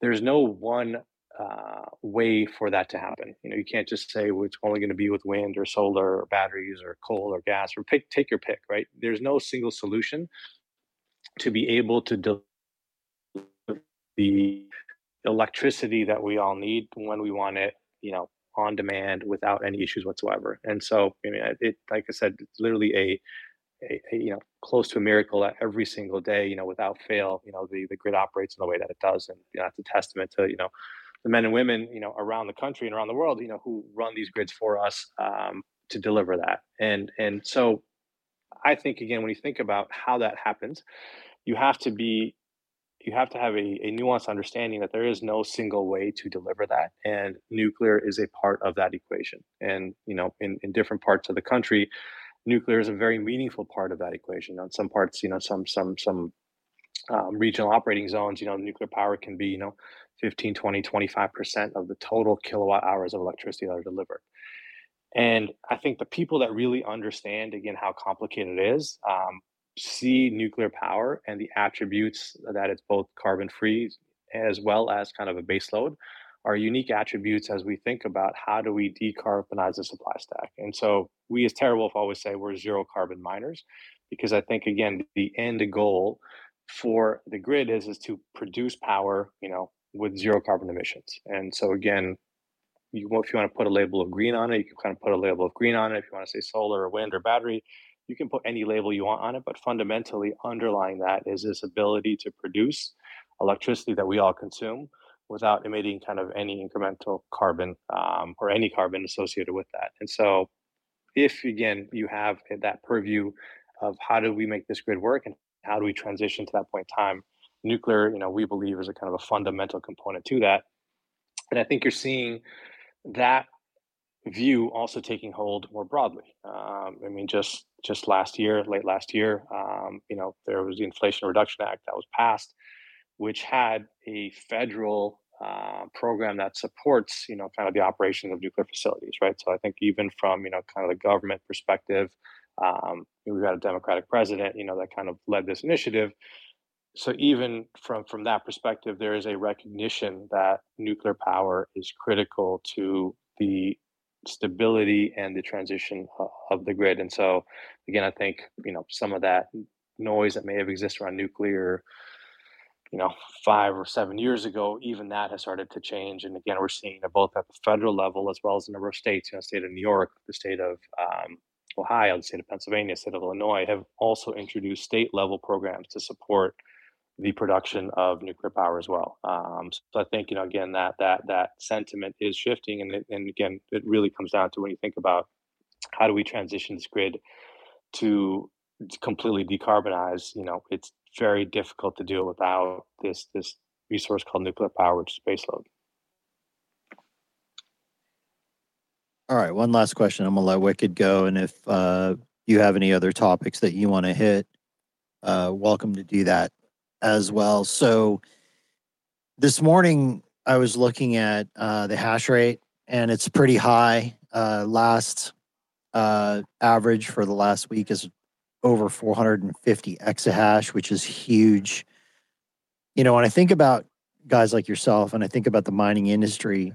there's no one uh, way for that to happen. You know, you can't just say well, it's only going to be with wind or solar or batteries or coal or gas or pick, take your pick, right? There's no single solution to be able to deliver the electricity that we all need when we want it, you know, on demand without any issues whatsoever. And so, I mean, it, like I said, it's literally a, a, a, you know, close to a miracle every single day, you know, without fail, you know, the, the grid operates in the way that it does. And you know, that's a testament to, you know, the men and women, you know, around the country and around the world, you know, who run these grids for us um, to deliver that. And and so, I think again, when you think about how that happens, you have to be you have to have a, a nuanced understanding that there is no single way to deliver that and nuclear is a part of that equation and you know in, in different parts of the country nuclear is a very meaningful part of that equation on some parts you know some some some um, regional operating zones you know nuclear power can be you know 15 20 25% of the total kilowatt hours of electricity that are delivered and i think the people that really understand again how complicated it is um, see nuclear power and the attributes that it's both carbon free as well as kind of a baseload are unique attributes as we think about how do we decarbonize the supply stack. And so we as TeraWulf always say we're zero carbon miners because I think again the end goal for the grid is is to produce power, you know, with zero carbon emissions. And so again, you if you want to put a label of green on it, you can kind of put a label of green on it. If you want to say solar or wind or battery, you can put any label you want on it, but fundamentally underlying that is this ability to produce electricity that we all consume without emitting kind of any incremental carbon um, or any carbon associated with that. And so, if again you have that purview of how do we make this grid work and how do we transition to that point in time, nuclear, you know, we believe is a kind of a fundamental component to that. And I think you're seeing that view also taking hold more broadly. Um, I mean, just just last year, late last year, um, you know, there was the Inflation Reduction Act that was passed, which had a federal uh, program that supports, you know, kind of the operation of nuclear facilities, right? So I think even from you know kind of the government perspective, um, we've got a Democratic president, you know, that kind of led this initiative. So even from from that perspective, there is a recognition that nuclear power is critical to the stability and the transition of the grid. And so, again, I think you know some of that noise that may have existed around nuclear, you know, five or seven years ago, even that has started to change. And again, we're seeing it both at the federal level as well as a number of states. You know, the state of New York, the state of um, Ohio, the state of Pennsylvania, the state of Illinois have also introduced state level programs to support the production of nuclear power as well. Um, so I think you know again that that that sentiment is shifting, and it, and again it really comes down to when you think about how do we transition this grid to completely decarbonize. You know, it's very difficult to do without this this resource called nuclear power, which is baseload. All right, one last question. I'm gonna let Wicked go, and if uh, you have any other topics that you want to hit, uh, welcome to do that as well. So this morning I was looking at uh, the hash rate and it's pretty high. Uh, last uh, average for the last week is over 450 exahash, which is huge. You know, when I think about guys like yourself and I think about the mining industry,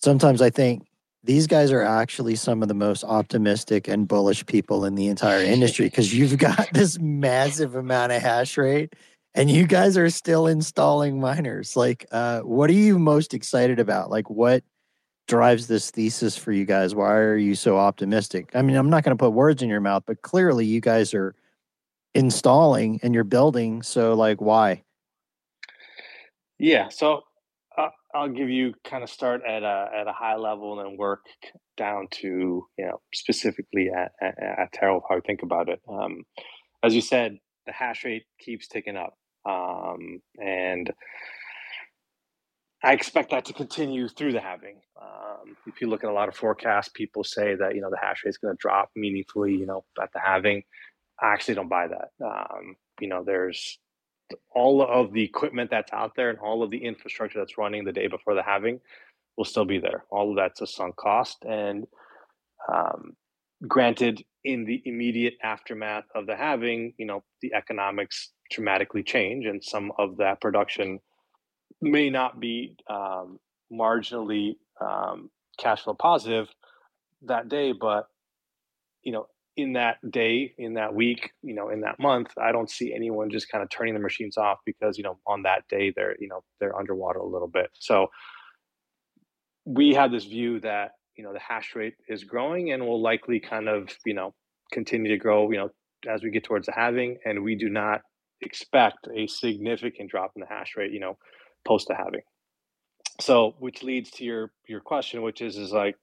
sometimes I think these guys are actually some of the most optimistic and bullish people in the entire industry because you've got this massive amount of hash rate and you guys are still installing miners. Like, uh, what are you most excited about? Like, what drives this thesis for you guys? Why are you so optimistic? I mean, I'm not going to put words in your mouth, but clearly you guys are installing and you're building. So, like, why? Yeah. So uh, I'll give you kind of start at a at a high level and then work down to you know specifically at at, at Terra how I think about it. Um, as you said, the hash rate keeps ticking up, um, and I expect that to continue through the halving. Um, if you look at a lot of forecasts, people say that you know the hash rate is going to drop meaningfully, you know, at the halving. I actually don't buy that. Um, you know, there's all of the equipment that's out there and all of the infrastructure that's running the day before the halving will still be there. All of that's a sunk cost. And um, granted, in the immediate aftermath of the halving, you know, the economics dramatically change, and some of that production may not be um, marginally um, cash flow positive that day, but you know, in that day, in that week, you know, in that month, I don't see anyone just kind of turning the machines off because, you know, on that day they're, you know, they're underwater a little bit. So we have this view that, you know, the hash rate is growing and will likely kind of, you know, continue to grow, you know, as we get towards the halving. And we do not expect a significant drop in the hash rate, you know, post the halving. So which leads to your your question, which is is like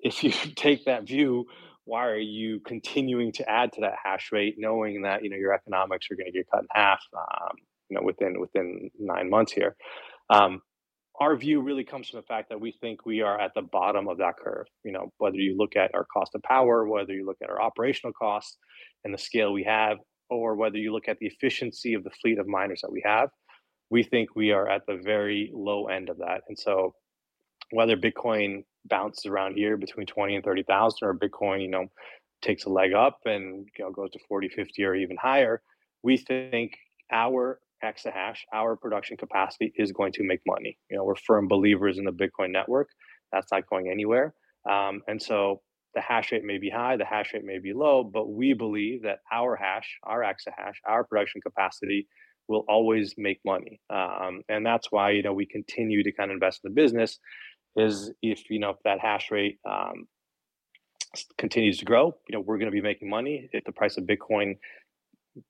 if you take that view, why are you continuing to add to that hash rate, knowing that you know your economics are going to get cut in half, um, you know, within within nine months here? Um, our view really comes from the fact that we think we are at the bottom of that curve. You know, whether you look at our cost of power, whether you look at our operational costs and the scale we have, or whether you look at the efficiency of the fleet of miners that we have, we think we are at the very low end of that. And so, whether Bitcoin bounces around here between 20 and 30,000 or Bitcoin, you know, takes a leg up and you know goes to 40, 50 or even higher, we think our exahash, our production capacity is going to make money. You know, we're firm believers in the Bitcoin network. That's not going anywhere. Um, and so the hash rate may be high, the hash rate may be low, but we believe that our hash, our exahash, our production capacity will always make money. Um, and that's why, you know, we continue to kind of invest in the business is if you know if that hash rate um, continues to grow, you know we're going to be making money. If the price of Bitcoin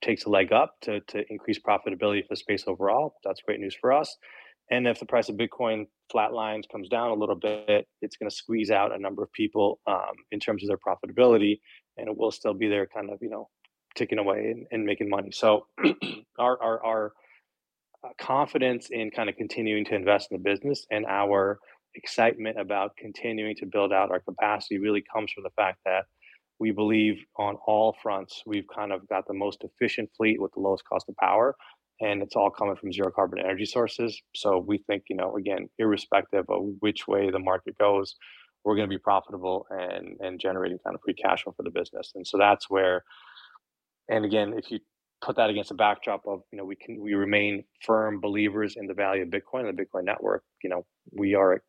takes a leg up to to increase profitability for the space overall, that's great news for us. And if the price of Bitcoin flatlines comes down a little bit, it's going to squeeze out a number of people um, in terms of their profitability, and it will still be there, kind of you know ticking away and, and making money. So our our, our uh, confidence in kind of continuing to invest in the business and our excitement about continuing to build out our capacity really comes from the fact that we believe on all fronts we've kind of got the most efficient fleet with the lowest cost of power and it's all coming from zero carbon energy sources. So we think you know again irrespective of which way the market goes we're going to be profitable and and generating kind of free cash flow for the business. And so that's where and again if you put that against a backdrop of you know we can we remain firm believers in the value of bitcoin and the bitcoin network you know we are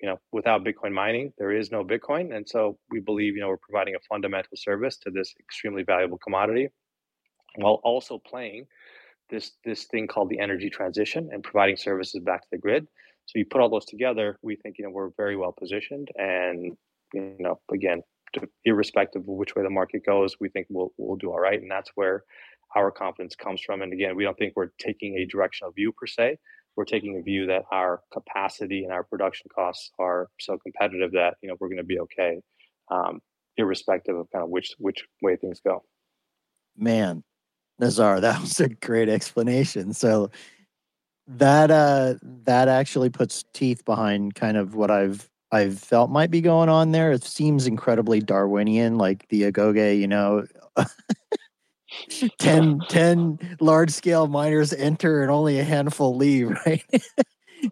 you know, without Bitcoin mining, there is no Bitcoin. And so we believe, you know, we're providing a fundamental service to this extremely valuable commodity while also playing this this thing called the energy transition and providing services back to the grid. So you put all those together, we think, you know, we're very well positioned. And, you know, again, irrespective of which way the market goes, we think we'll we'll do all right. And that's where our confidence comes from. And again, we don't think we're taking a directional view per se we're taking a view that our capacity and our production costs are so competitive that you know we're going to be okay, um, irrespective of kind of which which way things go. Man, Nazar, that was a great explanation. So that uh that actually puts teeth behind kind of what I've I've felt might be going on there. It seems incredibly Darwinian, like the Agoge, you know. 10, 10 large scale miners enter and only a handful leave, right?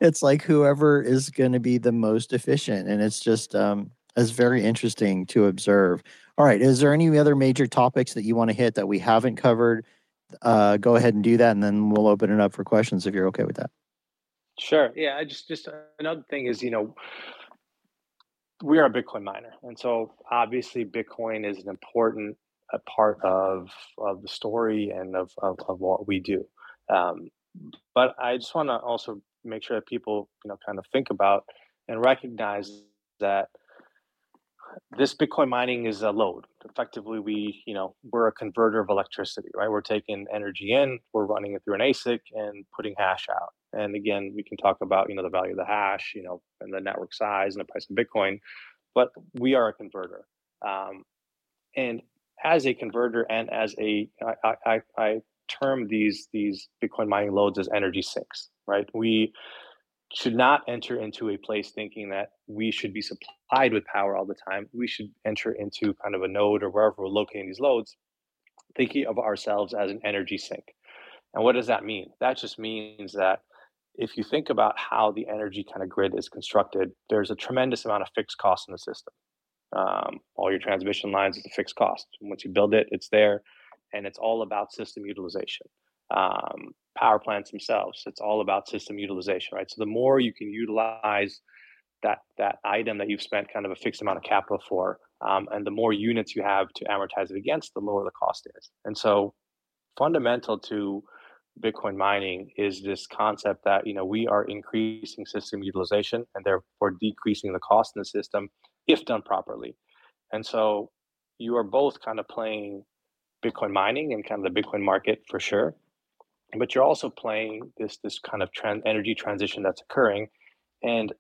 it's like whoever is going to be the most efficient. And it's just, um, it's very interesting to observe. All right. Is there any other major topics that you want to hit that we haven't covered? Uh, go ahead and do that, and then we'll open it up for questions if you're okay with that. Sure. Yeah. I just just another thing is, you know, we are a Bitcoin miner, and so obviously Bitcoin is an important a part of of the story and of of, of what we do. Um, but I just want to also make sure that people, you know, kind of think about and recognize that this Bitcoin mining is a load. Effectively, we, you know, we're a converter of electricity, right? We're taking energy in, we're running it through an ASIC and putting hash out. And again, we can talk about, you know, the value of the hash, you know, and the network size and the price of Bitcoin, but we are a converter. Um, and as a converter and as a, I, I, I term these these Bitcoin mining loads as energy sinks, right? We should not enter into a place thinking that we should be supplied with power all the time. We should enter into kind of a node or wherever we're locating these loads, thinking of ourselves as an energy sink. And what does that mean? That just means that if you think about how the energy kind of grid is constructed, there's a tremendous amount of fixed cost in the system. Um, all your transmission lines is a fixed cost. Once you build it, it's there, and it's all about system utilization. Um, power plants themselves, it's all about system utilization, right? So the more you can utilize that that item that you've spent kind of a fixed amount of capital for, um, and the more units you have to amortize it against, the lower the cost is. And so, fundamental to Bitcoin mining is this concept that you know we are increasing system utilization and therefore decreasing the cost in the system if done properly. And so you are both kind of playing Bitcoin mining and kind of the Bitcoin market for sure, but you're also playing this this kind of trend energy transition that's occurring, and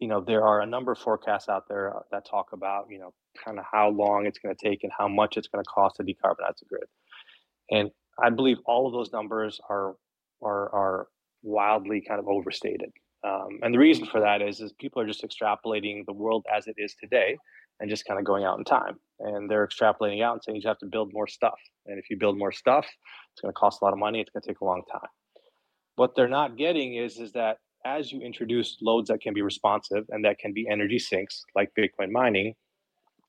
you know there are a number of forecasts out there uh, that talk about you know kind of how long it's going to take and how much it's going to cost to decarbonize the grid, and I believe all of those numbers are are are wildly kind of overstated. Um, and the reason for that is is people are just extrapolating the world as it is today and just kind of going out in time. And they're extrapolating out and saying you have to build more stuff. And if you build more stuff, it's going to cost a lot of money. It's going to take a long time. What they're not getting is is that as you introduce loads that can be responsive and that can be energy sinks like Bitcoin mining,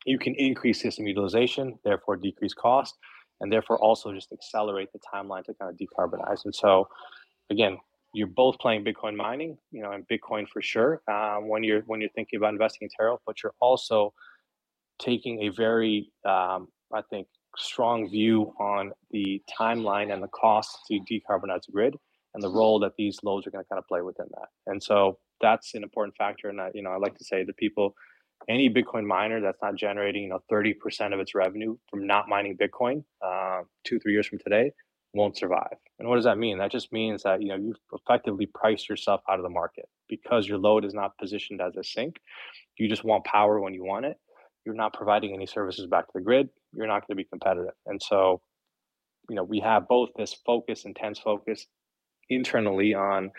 you can increase system utilization, therefore decrease cost, and therefore also just accelerate the timeline to kind of decarbonize. And so, again, you're both playing Bitcoin mining, you know, and Bitcoin for sure um, when you're when you're thinking about investing in Taro, but you're also taking a very, um, I think, strong view on the timeline and the cost to decarbonize the grid and the role that these loads are going to kind of play within that. And so that's an important factor. And I, you know, I like to say to people, any Bitcoin miner that's not generating, you know, 30% of its revenue from not mining Bitcoin uh, two, three years from today won't survive. And what does that mean? That just means that, you know, you've effectively priced yourself out of the market because your load is not positioned as a sink. You just want power when you want it. You're not providing any services back to the grid. You're not going to be competitive. And so, you know, we have both this focus, intense focus internally on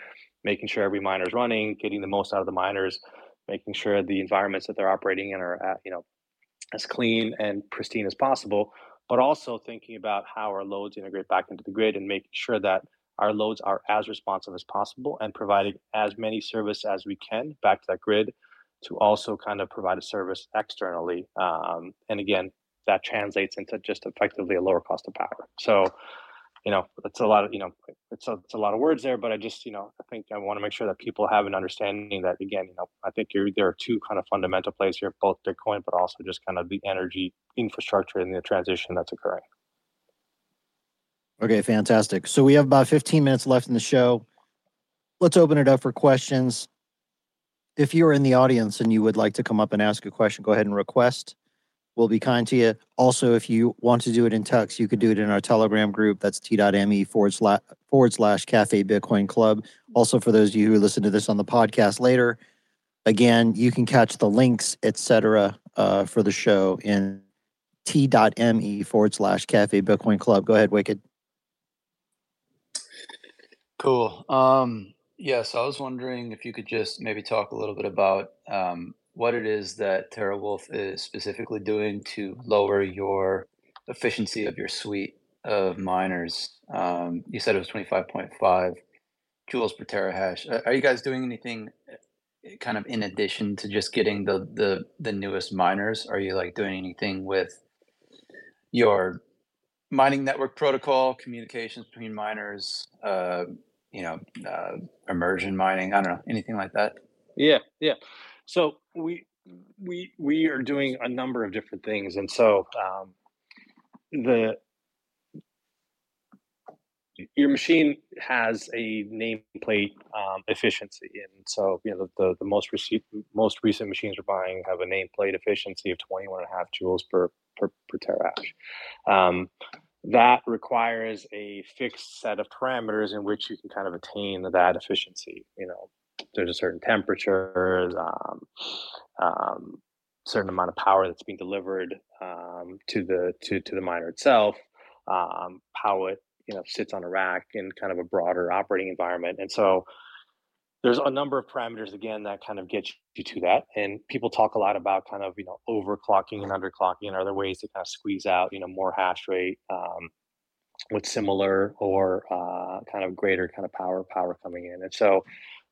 making sure every miner is running, getting the most out of the miners, making sure the environments that they're operating in are, at, you know, as clean and pristine as possible but also thinking about how our loads integrate back into the grid and making sure that our loads are as responsive as possible and providing as many service as we can back to that grid to also kind of provide a service externally. Um, and again, that translates into just effectively a lower cost of power. So you know, it's a lot of, you know, it's a, it's a lot of words there, but I just, you know, I think I want to make sure that people have an understanding that again, you know, I think there are two kind of fundamental plays here, both Bitcoin, but also just kind of the energy infrastructure and the transition that's occurring. Okay, fantastic. So we have about 15 minutes left in the show. Let's open it up for questions. If you're in the audience and you would like to come up and ask a question, go ahead and request we'll be kind to you. Also, if you want to do it in text, you could do it in our Telegram group. That's t.me forward slash forward slash cafe Bitcoin club. Also, for those of you who listen to this on the podcast later, again, you can catch the links, etc., uh, for the show in t.me forward slash cafe Bitcoin club. Go ahead, Wicked. Cool. Um, yes, I was wondering if you could just maybe talk a little bit about um, what it is that TeraWulf is specifically doing to lower your efficiency of your suite of miners. Um, you said it was 25.5 joules per terahash. Are you guys doing anything uh, kind of in addition to just getting the the the newest miners? Are you like doing anything with your mining network protocol, communications between miners, uh, you know, uh, immersion mining? I don't know, anything like that? Yeah, yeah. So we we we are doing a number of different things, and so um, the your machine has a nameplate um, efficiency, and so you know the the most recent most recent machines we're buying have a nameplate efficiency of 21 and a half joules per per, per terahash. Um, that requires a fixed set of parameters in which you can kind of attain that efficiency. You know, there's a certain temperature, um, um, certain amount of power that's being delivered um, to the to to the miner itself, um, how it you know sits on a rack in kind of a broader operating environment, and so there's a number of parameters again that kind of get you to that. And people talk a lot about kind of you know overclocking and underclocking and other ways to kind of squeeze out you know more hash rate um, with similar or uh, kind of greater kind of power power coming in. And so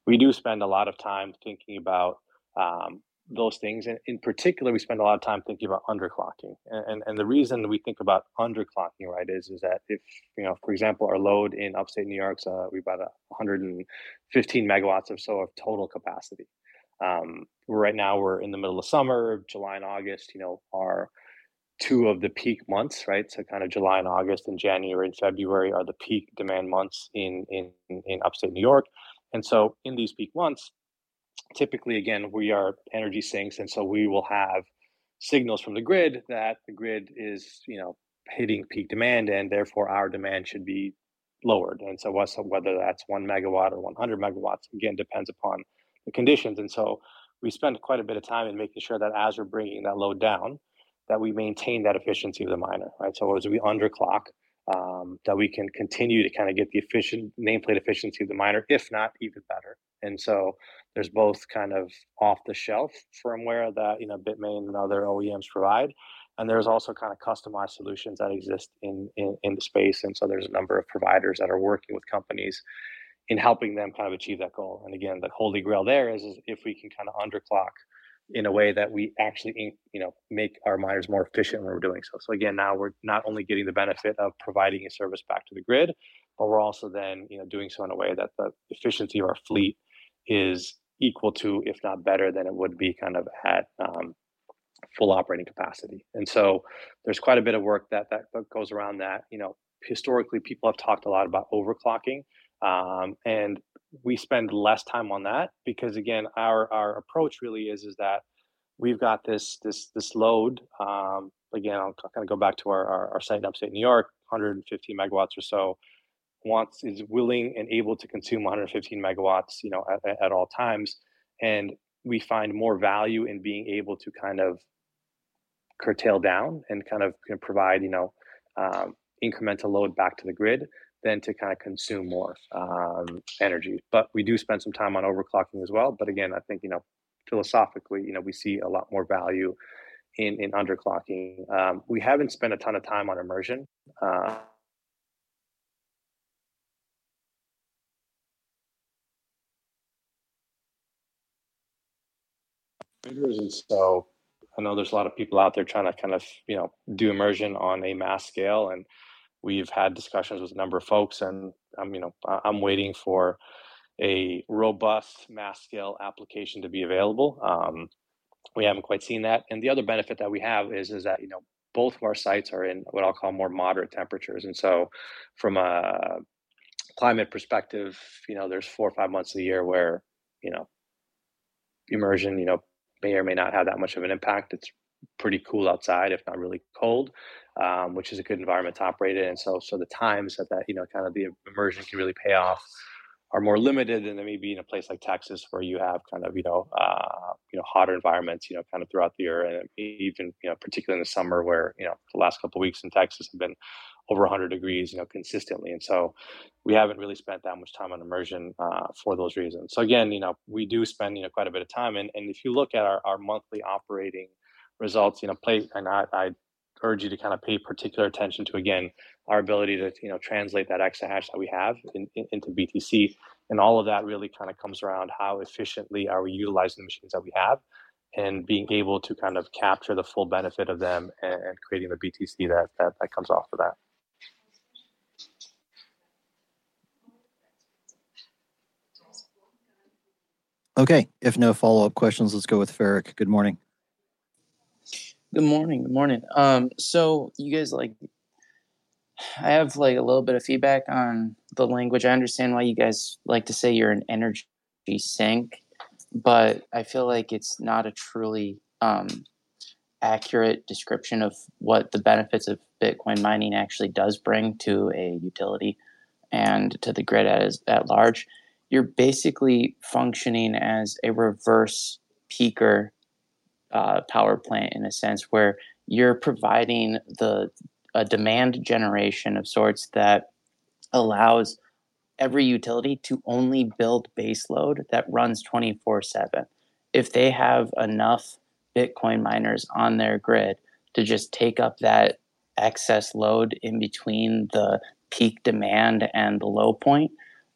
we do spend a lot of time thinking about um, those things and in particular we spend a lot of time thinking about underclocking and, and, and the reason we think about underclocking right is is that if you know for example our load in upstate new york's uh, we about 115 megawatts or so of total capacity. Um, right now we're in the middle of summer july and august you know are two of the peak months right? So kind of july and august and january and february are the peak demand months in in in upstate new york and so in these peak months typically again we are energy sinks and so we will have signals from the grid that the grid is you know hitting peak demand and therefore our demand should be lowered. And so whether that's one megawatt or 100 megawatts again depends upon the conditions. And so we spend quite a bit of time in making sure that as we're bringing that load down that we maintain that efficiency of the miner right? So as we underclock um, that we can continue to kind of get the efficient nameplate efficiency of the miner if not even better and so there's both kind of off the shelf firmware that you know Bitmain and other OEMs provide, and there's also kind of customized solutions that exist in, in in the space. And so there's a number of providers that are working with companies in helping them kind of achieve that goal. And again, the holy grail there is, is if we can kind of underclock in a way that we actually you know make our miners more efficient when we're doing so. So again, now we're not only getting the benefit of providing a service back to the grid, but we're also then you know doing so in a way that the efficiency of our fleet is equal to, if not better than it would be kind of at um, full operating capacity. And so there's quite a bit of work that, that goes around that. You know, historically, people have talked a lot about overclocking, um, and we spend less time on that because again, our our approach really is is that we've got this this this load. Um, again, I'll kind of go back to our, our, our site in upstate New York, 150 megawatts or so wants is willing and able to consume 115 megawatts, you know, at, at all times, and we find more value in being able to kind of curtail down and kind of provide, you know, um, incremental load back to the grid than to kind of consume more um, energy. But we do spend some time on overclocking as well. But again, I think you know, philosophically, you know, we see a lot more value in in underclocking. Um, we haven't spent a ton of time on immersion. Uh, and so I know there's a lot of people out there trying to kind of you know do immersion on a mass scale, and we've had discussions with a number of folks, and I'm you know I'm waiting for a robust mass scale application to be available. Um, we haven't quite seen that, and the other benefit that we have is is that you know both of our sites are in what I'll call more moderate temperatures, and so from a climate perspective, you know, there's four or five months of the year where you know immersion, you know, may or may not have that much of an impact. It's pretty cool outside, if not really cold, um, which is a good environment to operate in. And so, so the times that that you know kind of the immersion can really pay off are more limited than they may be in a place like Texas, where you have kind of you know uh, you know hotter environments, you know, kind of throughout the year, and even you know particularly in the summer, where you know the last couple of weeks in Texas have been over 100 degrees, you know, consistently, and so we haven't really spent that much time on immersion uh, for those reasons. So again, you know, we do spend you know quite a bit of time, and and if you look at our, our monthly operating results, you know, play and I, I urge you to kind of pay particular attention to again our ability to you know translate that exahash that we have in, in, into BTC, and all of that really kind of comes around how efficiently are we utilizing the machines that we have, and being able to kind of capture the full benefit of them and, and creating the BTC that, that that comes off of that. Okay, if no follow up questions, let's go with Ferric. Good morning. Good morning. Good morning. Um, so you guys like, I have like a little bit of feedback on the language. I understand why you guys like to say you're an energy sink, but I feel like it's not a truly um, accurate description of what the benefits of Bitcoin mining actually does bring to a utility and to the grid as at large. You're basically functioning as a reverse peaker uh, power plant in a sense where you're providing the a demand generation of sorts that allows every utility to only build baseload that runs 24 7. If they have enough Bitcoin miners on their grid to just take up that excess load in between the peak demand and the low point,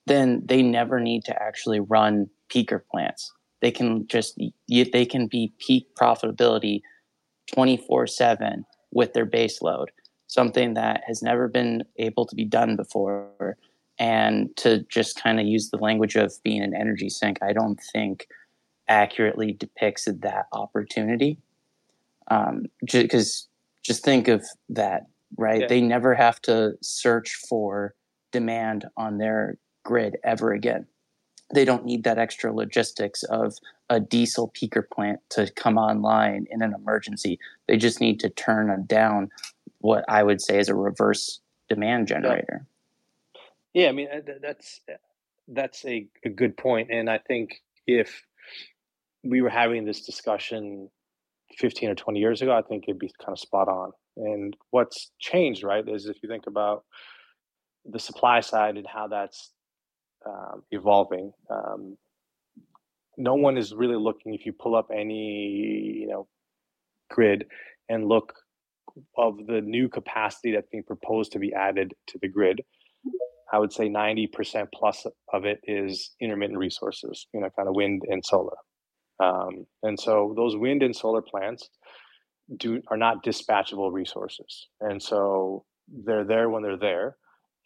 then they never need to actually run peaker plants they can just they can be peak profitability 24 7 with their base load something that has never been able to be done before. And to just kind of use the language of being an energy sink i don't think accurately depicts that opportunity. Um because just think of that right? Yeah. they never have to search for demand on their grid ever again they don't need that extra logistics of a diesel peaker plant to come online in an emergency. They just need to turn down what I would say is a reverse demand generator. Yeah, I mean uh, that's that's a, a good point, and I think if we were having this discussion 15 or 20 years ago, I think it'd be kind of spot on. And what's changed, right, is if you think about the supply side and how that's um, evolving. Um, no one is really looking. If you pull up any, you know, grid and look of the new capacity that's being proposed to be added to the grid, I would say 90% plus of it is intermittent resources, you know, kind of wind and solar. Um, and so those wind and solar plants do are not dispatchable resources. And so they're there when they're there.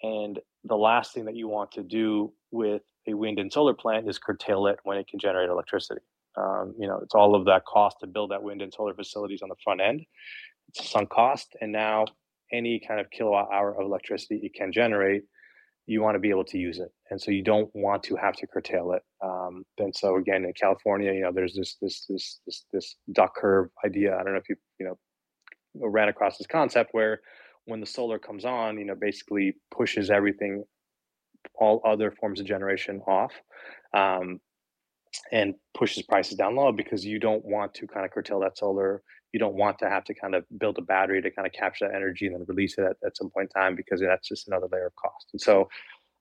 And the last thing that you want to do with a wind and solar plant is curtail it when it can generate electricity. Um, you know, it's all of that cost to build that wind and solar facilities on the front end. It's a sunk cost, and now any kind of kilowatt hour of electricity it can generate, you want to be able to use it, and so you don't want to have to curtail it. Um, and so again, in California, you know, there's this this this this this duck curve idea. I don't know if you you know ran across this concept where when the solar comes on, you know, basically pushes everything, all other forms of generation off, um, and pushes prices down low because you don't want to kind of curtail that solar. You don't want to have to kind of build a battery to kind of capture that energy and then release it at, at some point in time because that's just another layer of cost. And so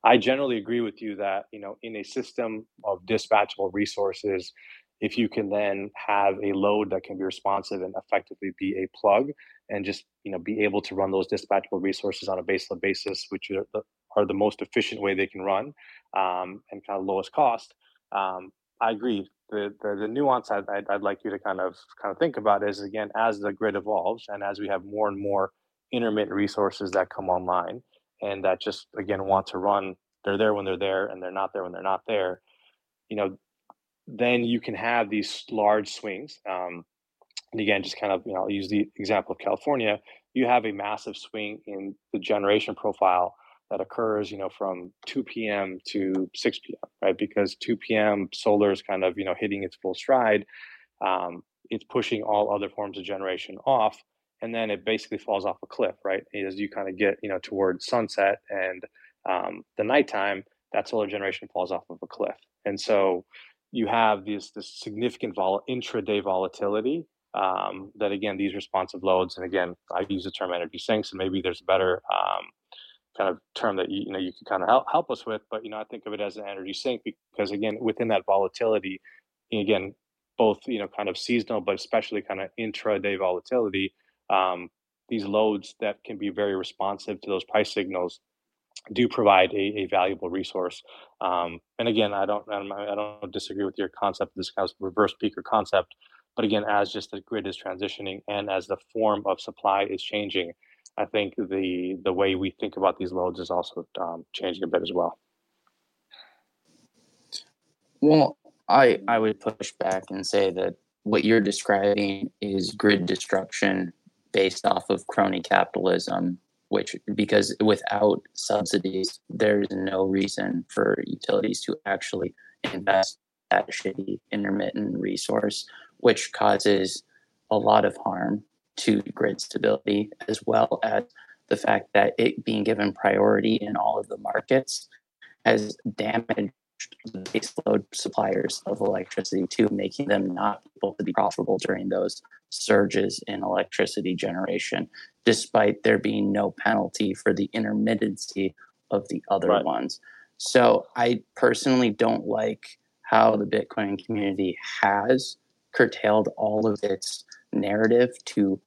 I generally agree with you that, you know, in a system of dispatchable resources, if you can then have a load that can be responsive and effectively be a plug and just you know be able to run those dispatchable resources on a baseload basis which are the, are the most efficient way they can run um, and kind of lowest cost um, i agree. The, the, the nuance I'd, I'd, I'd, like you to kind of kind of think about is again as the grid evolves and as we have more and more intermittent resources that come online and that just again want to run they're there when they're there and they're not there when they're not there you know then you can have these large swings. Um, and again, just kind of, you know, I'll use the example of California. You have a massive swing in the generation profile that occurs, you know, from 2 p.m. to 6 p.m., right? Because 2 p.m. solar is kind of, you know, hitting its full stride. Um, it's pushing all other forms of generation off, and then it basically falls off a cliff, right? As you kind of get, you know, towards sunset and um, the nighttime, that solar generation falls off of a cliff. And so you have this this significant vol- intraday volatility um, that again these responsive loads and again I use the term energy sinks and maybe there's a better um, kind of term that you, you know you can kind of help, help us with but you know I think of it as an energy sink because again within that volatility again both you know kind of seasonal but especially kind of intraday volatility um, these loads that can be very responsive to those price signals do provide a, a valuable resource. Um, and again, I don't, I don't disagree with your concept, this kind of reverse peaker concept. But again, as just the grid is transitioning and as the form of supply is changing, I think the the way we think about these loads is also um, changing a bit as well. Well, I I would push back and say that what you're describing is grid destruction based off of crony capitalism which because without subsidies, there's no reason for utilities to actually invest that shitty intermittent resource, which causes a lot of harm to grid stability, as well as the fact that it being given priority in all of the markets has damaged the baseload suppliers of electricity too, making them not able to be profitable during those surges in electricity generation, despite there being no penalty for the intermittency of the other right. ones. So I personally don't like how the Bitcoin community has curtailed all of its narrative to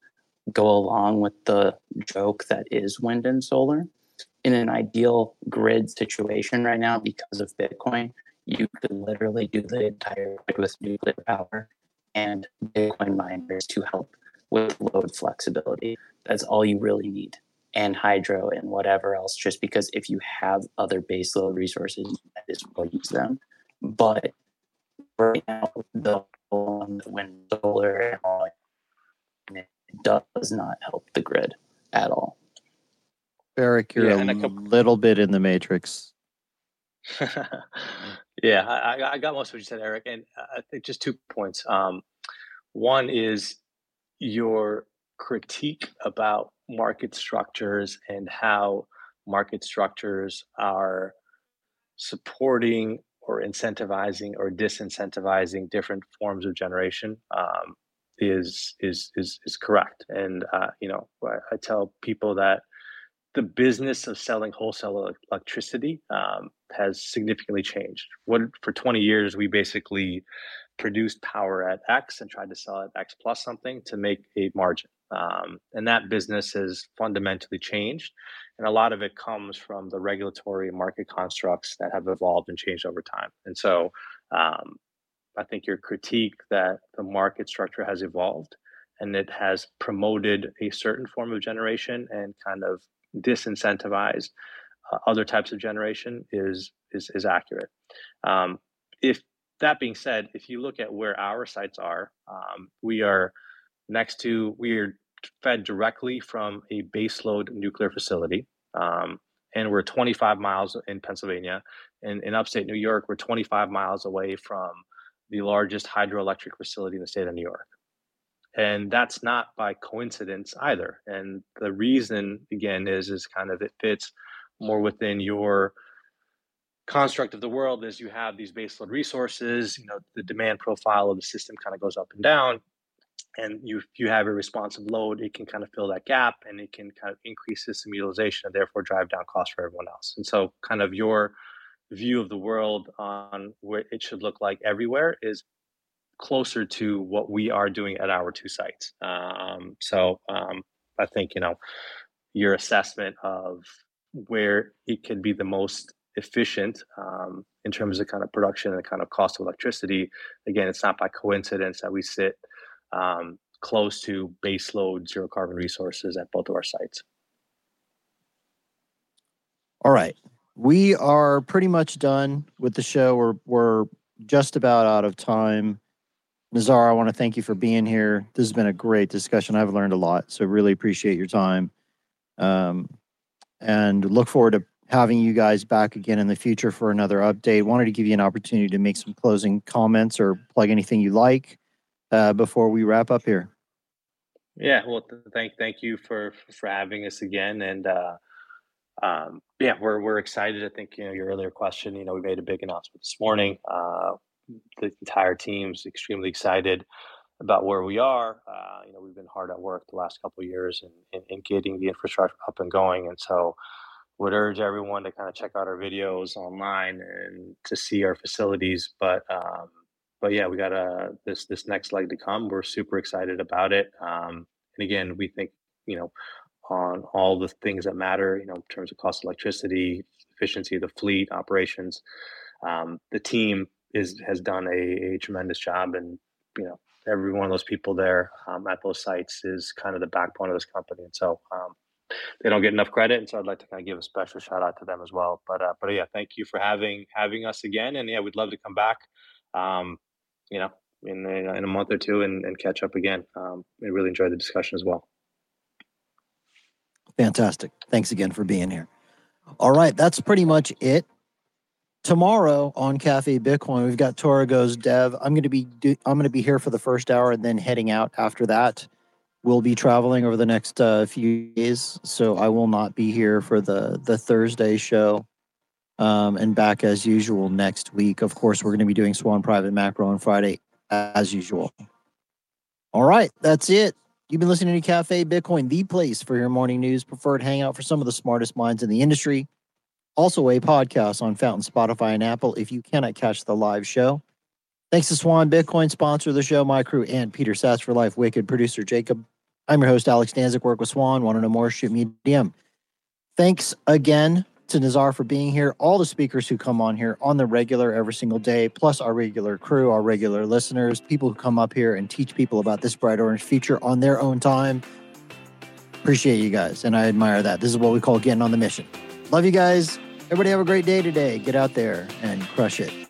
go along with the joke that is wind and solar. In an ideal grid situation right now, because of Bitcoin, you could literally do the entire grid with nuclear power and Bitcoin miners to help with load flexibility. That's all you really need. And hydro and whatever else, just because if you have other baseload resources, you might as well use them. But right now, the wind, solar, and all it does not help the grid at all. Eric, you're yeah, a couple- little bit in the matrix. yeah, I, I, got most of what you said, Eric, and I think just two points. Um, one is your critique about market structures and how market structures are supporting or incentivizing or disincentivizing different forms of generation um, is is is is correct. And uh, you know, I, I, tell people that the business of selling wholesale electricity um, has significantly changed. What for 20 years we basically produced power at X and tried to sell at X plus something to make a margin. Um, and that business has fundamentally changed. And a lot of it comes from the regulatory market constructs that have evolved and changed over time. And so um, I think your critique that the market structure has evolved and it has promoted a certain form of generation and kind of disincentivized uh, other types of generation is is, is accurate. Um, if that being said, if you look at where our sites are, um, we are next to, we are fed directly from a baseload nuclear facility. Um, and we're 25 miles in Pennsylvania. And in upstate New York, we're 25 miles away from the largest hydroelectric facility in the state of New York. And that's not by coincidence either. And the reason, again, is is kind of it fits more within your construct of the world is you have these baseload resources you know the demand profile of the system kind of goes up and down and you you have a responsive load it can kind of fill that gap and it can kind of increase system utilization and therefore drive down costs for everyone else. And so kind of your view of the world on what it should look like everywhere is closer to what we are doing at our two sites. Um, so um, i think you know your assessment of where it could be the most efficient um, in terms of kind of production and the kind of cost of electricity. Again, it's not by coincidence that we sit um, close to baseload zero carbon resources at both of our sites. All right. We are pretty much done with the show. We're, we're just about out of time. Nazar, I want to thank you for being here. This has been a great discussion. I've learned a lot, so really appreciate your time. Um, and look forward to having you guys back again in the future for another update. Wanted to give you an opportunity to make some closing comments or plug anything you like uh, before we wrap up here. Yeah, well, thank thank you for for having us again, and uh, um, yeah, we're we're excited. I think you know your earlier question. You know, we made a big announcement this morning. Uh, the entire team's extremely excited about where we are. Uh, you know, we've been hard at work the last couple years in, in, in, getting the infrastructure up and going, and so would urge everyone to kind of check out our videos online and to see our facilities. But um, but yeah, we got a this this next leg to come. We're super excited about it. Um, and again, we think you know on all the things that matter. You know, in terms of cost of electricity, efficiency of the fleet, operations. Um, the team is has done a, a tremendous job, and you know every one of those people there um, at those sites is kind of the backbone of this company. And so um, they don't get enough credit, and so I'd like to kind of give a special shout out to them as well. But uh, but yeah, thank you for having having us again, and yeah, we'd love to come back. Um, you know, in in a month or two and, and catch up again. Um, I really enjoyed the discussion as well. Fantastic. Thanks again for being here. All right, that's pretty much it. Tomorrow on Cafe Bitcoin, we've got Goes Dev. I'm going to be do, I'm going to be here for the first hour and then heading out after that will be traveling over the next uh, few days, so I will not be here for the the Thursday show. Um, and back as usual next week. Of course, we're going to be doing Swan Private Macro on Friday as usual. All right, that's it. You've been listening to Cafe Bitcoin, the place for your morning news, preferred hangout for some of the smartest minds in the industry. Also, a podcast on Fountain, Spotify, and Apple if you cannot catch the live show. Thanks to Swan Bitcoin, sponsor of the show, my crew, and Peter Sats for Life Wicked, producer Jacob. I'm your host, Alex Stanczyk, work with Swan. Want to know more? Shoot me a DM. Thanks again to Nazar for being here, all the speakers who come on here on the regular every single day, plus our regular crew, our regular listeners, people who come up here and teach people about this bright orange feature on their own time. Appreciate you guys, and I admire that. This is what we call getting on the mission. Love you guys. Everybody have a great day today. Get out there and crush it.